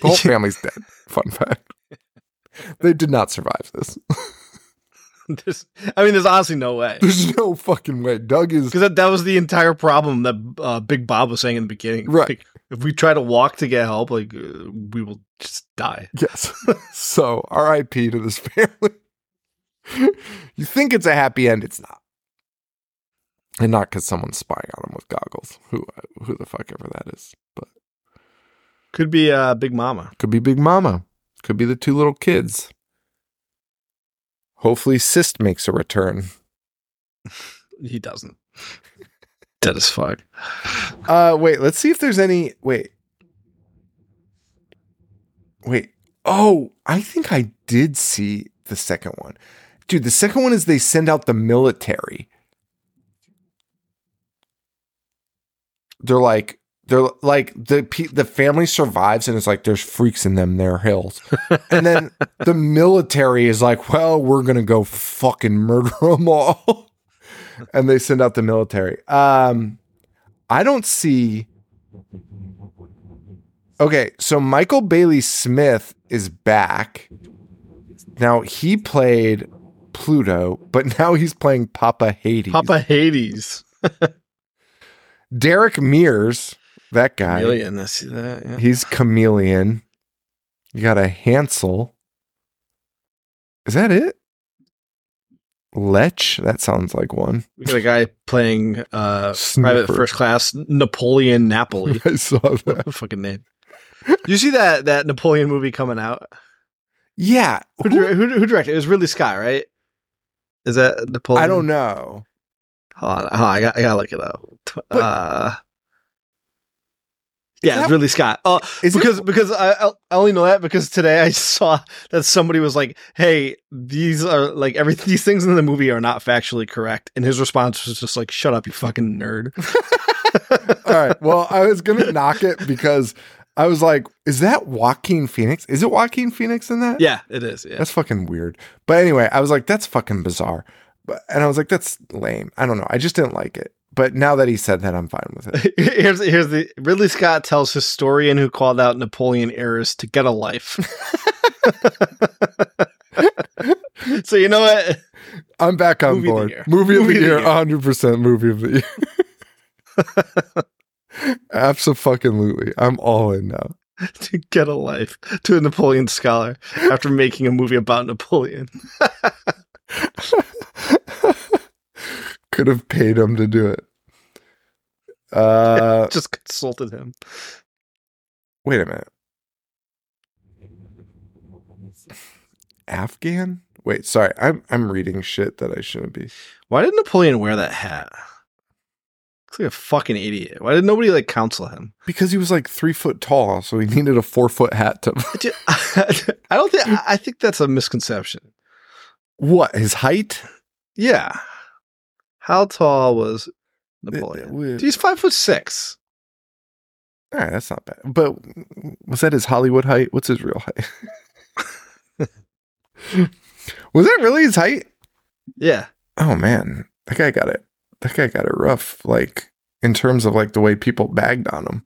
The whole family's dead. Fun fact. They did not survive this. There's, I mean, there's honestly no way. There's no fucking way. Doug is Because that, that was the entire problem that uh, Big Bob was saying in the beginning. Right. Like, if we try to walk to get help, like uh, we will just die. yes. so R.I.P. to this family. You think it's a happy end? It's not. And not because someone's spying on them with goggles. Who who the fuck ever that is. But Could be uh, Big Mama. Could be Big Mama. Could be the two little kids. Hopefully, Cyst makes a return. He doesn't. Dead as fuck. Uh, wait, let's see if there's any. Wait. Wait. Oh, I think I did see the second one. Dude, the second one is they send out the military. They're like they're like the the family survives and it's like there's freaks in them their hills. and then the military is like, "Well, we're going to go fucking murder them all." and they send out the military. Um I don't see Okay, so Michael Bailey Smith is back. Now he played Pluto, but now he's playing Papa Hades. Papa Hades. Derek Mears, that guy. Chameleon. I see that. Yeah. He's chameleon. You got a Hansel. Is that it? Letch? That sounds like one. We got a guy playing uh, Sniffer. private first class Napoleon Napoli. I saw that. Fucking name. You see that that Napoleon movie coming out? Yeah. Who, dir- who, who directed? It was Ridley Scott, right? Is that Napoleon? I don't know. Hold on, hold on, I got I gotta look it up. But- uh, yeah, that- it's Ridley Scott. Oh, Is it- because because I I I only know that because today I saw that somebody was like, "Hey, these are like every these things in the movie are not factually correct," and his response was just like, "Shut up, you fucking nerd." All right. Well, I was gonna knock it because I was like, "Is that Joaquin Phoenix? Is it Joaquin Phoenix in that?" yeah, it is. Yeah, That's fucking weird. But anyway, I was like, "That's fucking bizarre," but and I was like, "That's lame." I don't know. I just didn't like it. But now that he said that, I'm fine with it. here's here's the Ridley Scott tells historian who called out Napoleon errors to get a life. so you know what? I'm back on Movie board. Movie of Movie the of the year, year. 100 percent movie of the year. Absolutely, I'm all in now. to get a life to a Napoleon scholar after making a movie about Napoleon. Could have paid him to do it. Uh, Just consulted him. wait a minute. Afghan? Wait, sorry. I'm I'm reading shit that I shouldn't be. Why did Napoleon wear that hat? Looks like a fucking idiot. Why did nobody like counsel him? Because he was like three foot tall, so he needed a four foot hat to. I don't think. I think that's a misconception. what his height? Yeah. How tall was Napoleon? He's five foot six. All right, that's not bad. But was that his Hollywood height? What's his real height? was that really his height? Yeah. Oh man, that guy got it. That guy got it rough. Like in terms of like the way people bagged on him.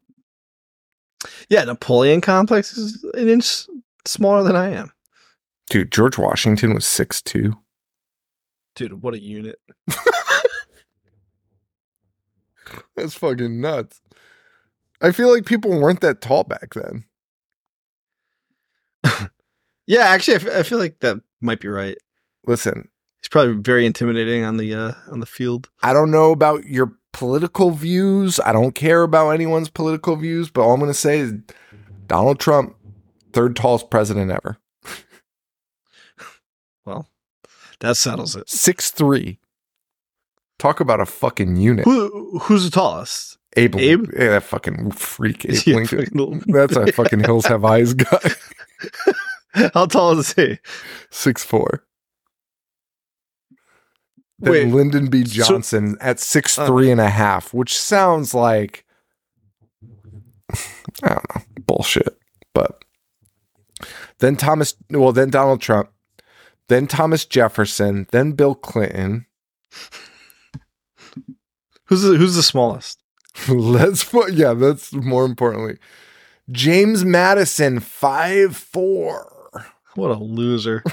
Yeah. Napoleon complex is an inch smaller than I am. Dude, George Washington was six two. Dude, what a unit. That's fucking nuts. I feel like people weren't that tall back then. Yeah, actually, I f- I feel like that might be right. Listen, He's probably very intimidating on the uh, on the field. I don't know about your political views. I don't care about anyone's political views, but all I'm going to say is Donald Trump, third tallest president ever. Well, that settles it. Six three. Talk about a fucking unit. Who who's the tallest? Abe, Abe? yeah, that fucking freak Abe Yeah, Lincoln. fucking- That's a fucking Hills Have Eyes guy. How tall is he? Six four. Then Wait, Lyndon B. so- Johnson at six three Uh. and a half, which sounds like I don't know bullshit. But then Thomas, well, then Donald Trump, then Thomas Jefferson, then Bill Clinton. Who's the, who's the smallest? Let's put yeah, that's more importantly. James Madison, five four. What a loser!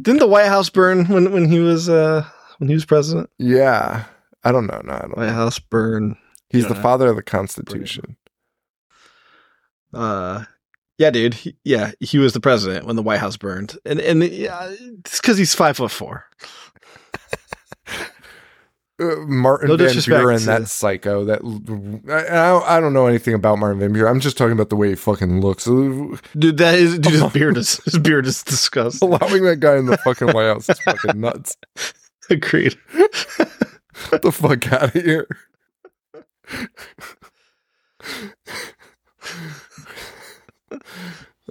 Didn't the White House burn when when he was uh when he was president? Yeah. I don't know. No, I don't White know. House burn. He's the know. father of the Constitution. Uh, yeah, dude. He, yeah, he was the president when the White House burned, and and yeah, it's because he's five foot four. Uh, Martin No Van Buren, to- that psycho. That I, I, don't, know anything about Martin Van Buren. I'm just talking about the way he fucking looks. Dude, that is dude, his beard is his beard is disgusting. Allowing that guy in the fucking White House is fucking nuts. Agreed. Get the fuck out of here.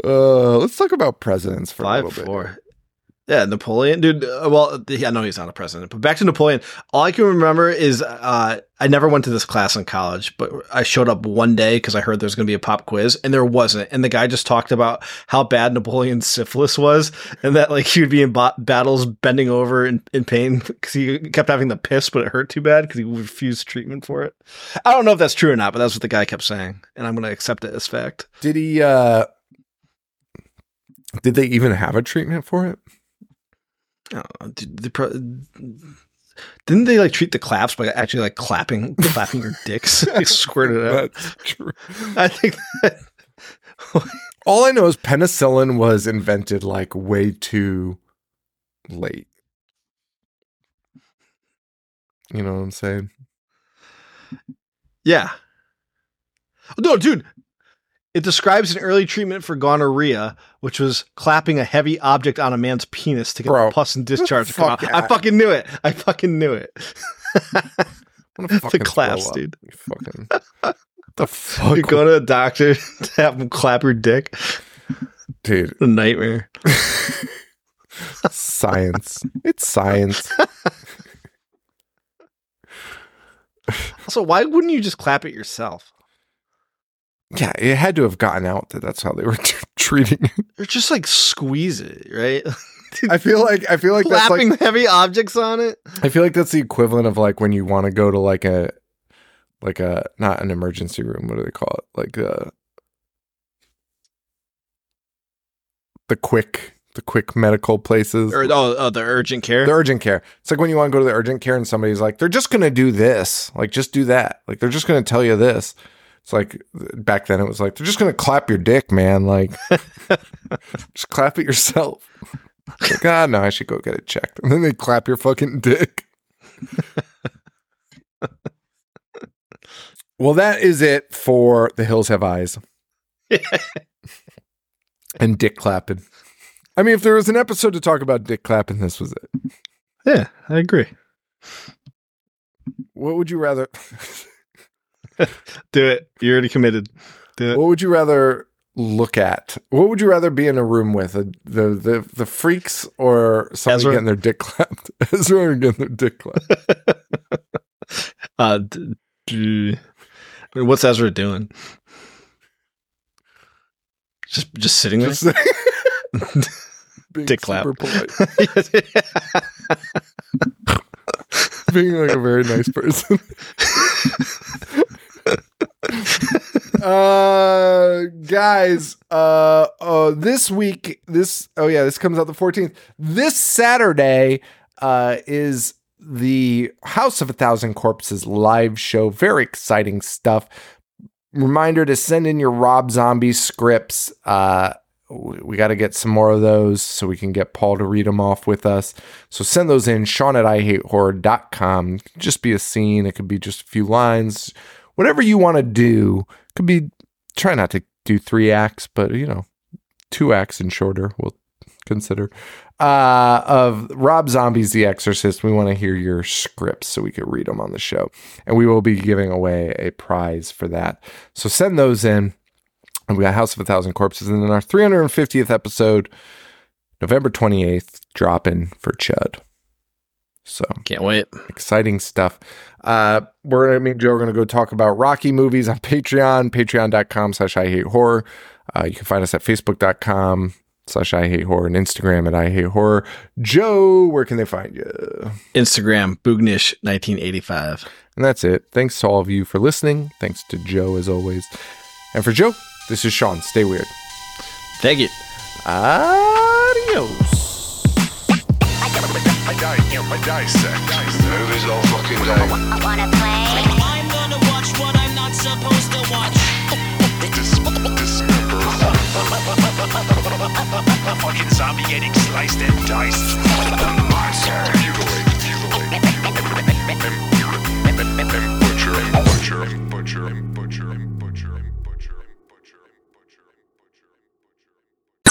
Uh, let's talk about presidents for a little bit. four. Yeah, Napoleon, dude. Uh, well, yeah, no, he's not a president. But back to Napoleon. All I can remember is uh, I never went to this class in college, but I showed up one day because I heard there's going to be a pop quiz, and there wasn't. And the guy just talked about how bad Napoleon's syphilis was, and that like he would be in ba- battles bending over in, in pain because he kept having the piss, but it hurt too bad because he refused treatment for it. I don't know if that's true or not, but that's what the guy kept saying, and I'm going to accept it as fact. Did he? uh Did they even have a treatment for it? I don't know, did the pro- didn't they like treat the claps by actually like clapping, clapping your dicks? they squirted it out. That's true. I think that All I know is penicillin was invented like way too late. You know what I'm saying? yeah. No, dude. It describes an early treatment for gonorrhea, which was clapping a heavy object on a man's penis to get Bro, the pus and discharge to come out. I fucking knew it. I fucking knew it. Fucking claps, dude. You fucking the fuck, You go to a doctor to have him clap your dick. dude. A nightmare. Science. It's science. Also, why wouldn't you just clap it yourself? Yeah, it had to have gotten out that that's how they were t- treating it. Or just like squeeze it, right? I feel like I feel like that's like heavy objects on it. I feel like that's the equivalent of like when you want to go to like a like a not an emergency room. What do they call it? Like uh the quick the quick medical places. Or oh, oh, the urgent care. the urgent care. It's like when you want to go to the urgent care and somebody's like, they're just going to do this. Like, just do that. Like, they're just going to tell you this. It's like back then it was like, they're just going to clap your dick, man. Like, just clap it yourself. Like, ah, no, I should go get it checked. And then they clap your fucking dick. well, that is it for The Hills Have Eyes and dick clapping. I mean, if there was an episode to talk about dick clapping, this was it. yeah, I agree. What would you rather? Do it. You're already committed. Do it. What would you rather look at? What would you rather be in a room with? Uh, the the the freaks or somebody Ezra. getting their dick clapped? Ezra getting their dick clapped? Uh, d- d- what's Ezra doing? Just, just sitting there. Just being Dick clap. super polite, being like a very nice person. uh guys uh uh this week this oh yeah this comes out the 14th this saturday uh is the house of a thousand corpses live show. Very exciting stuff. Reminder to send in your rob zombie scripts. Uh we, we got to get some more of those so we can get paul to read them off with us. So send those in sean at ihatehorror.com just be a scene. It could be just a few lines whatever you want to do could be try not to do three acts but you know two acts and shorter we'll consider. Uh of rob zombie's the exorcist we want to hear your scripts so we could read them on the show. And we will be giving away a prize for that. So send those in. And we got house of a thousand corpses. And then our 350th episode november 28th dropping for chud so Can't wait. exciting stuff. Uh, we're, I mean, Joe, we're going to go talk about Rocky movies on Patreon, patreon.com slash I hate horror. Uh, you can find us at facebook.com slash I hate horror and Instagram at I hate horror. Joe, where can they find you? Instagram, Boognish 1985. And that's it. Thanks to all of you for listening. Thanks to Joe, as always. And for Joe, this is Sean. Stay weird. Thank you. Adios. I die, I dissect. Movies all fucking day. I wanna play. I'm gonna watch what I'm not supposed to watch. Dis- dismember. fucking zombie getting sliced and diced. Monster. Butcher, butcher, butcher, butcher.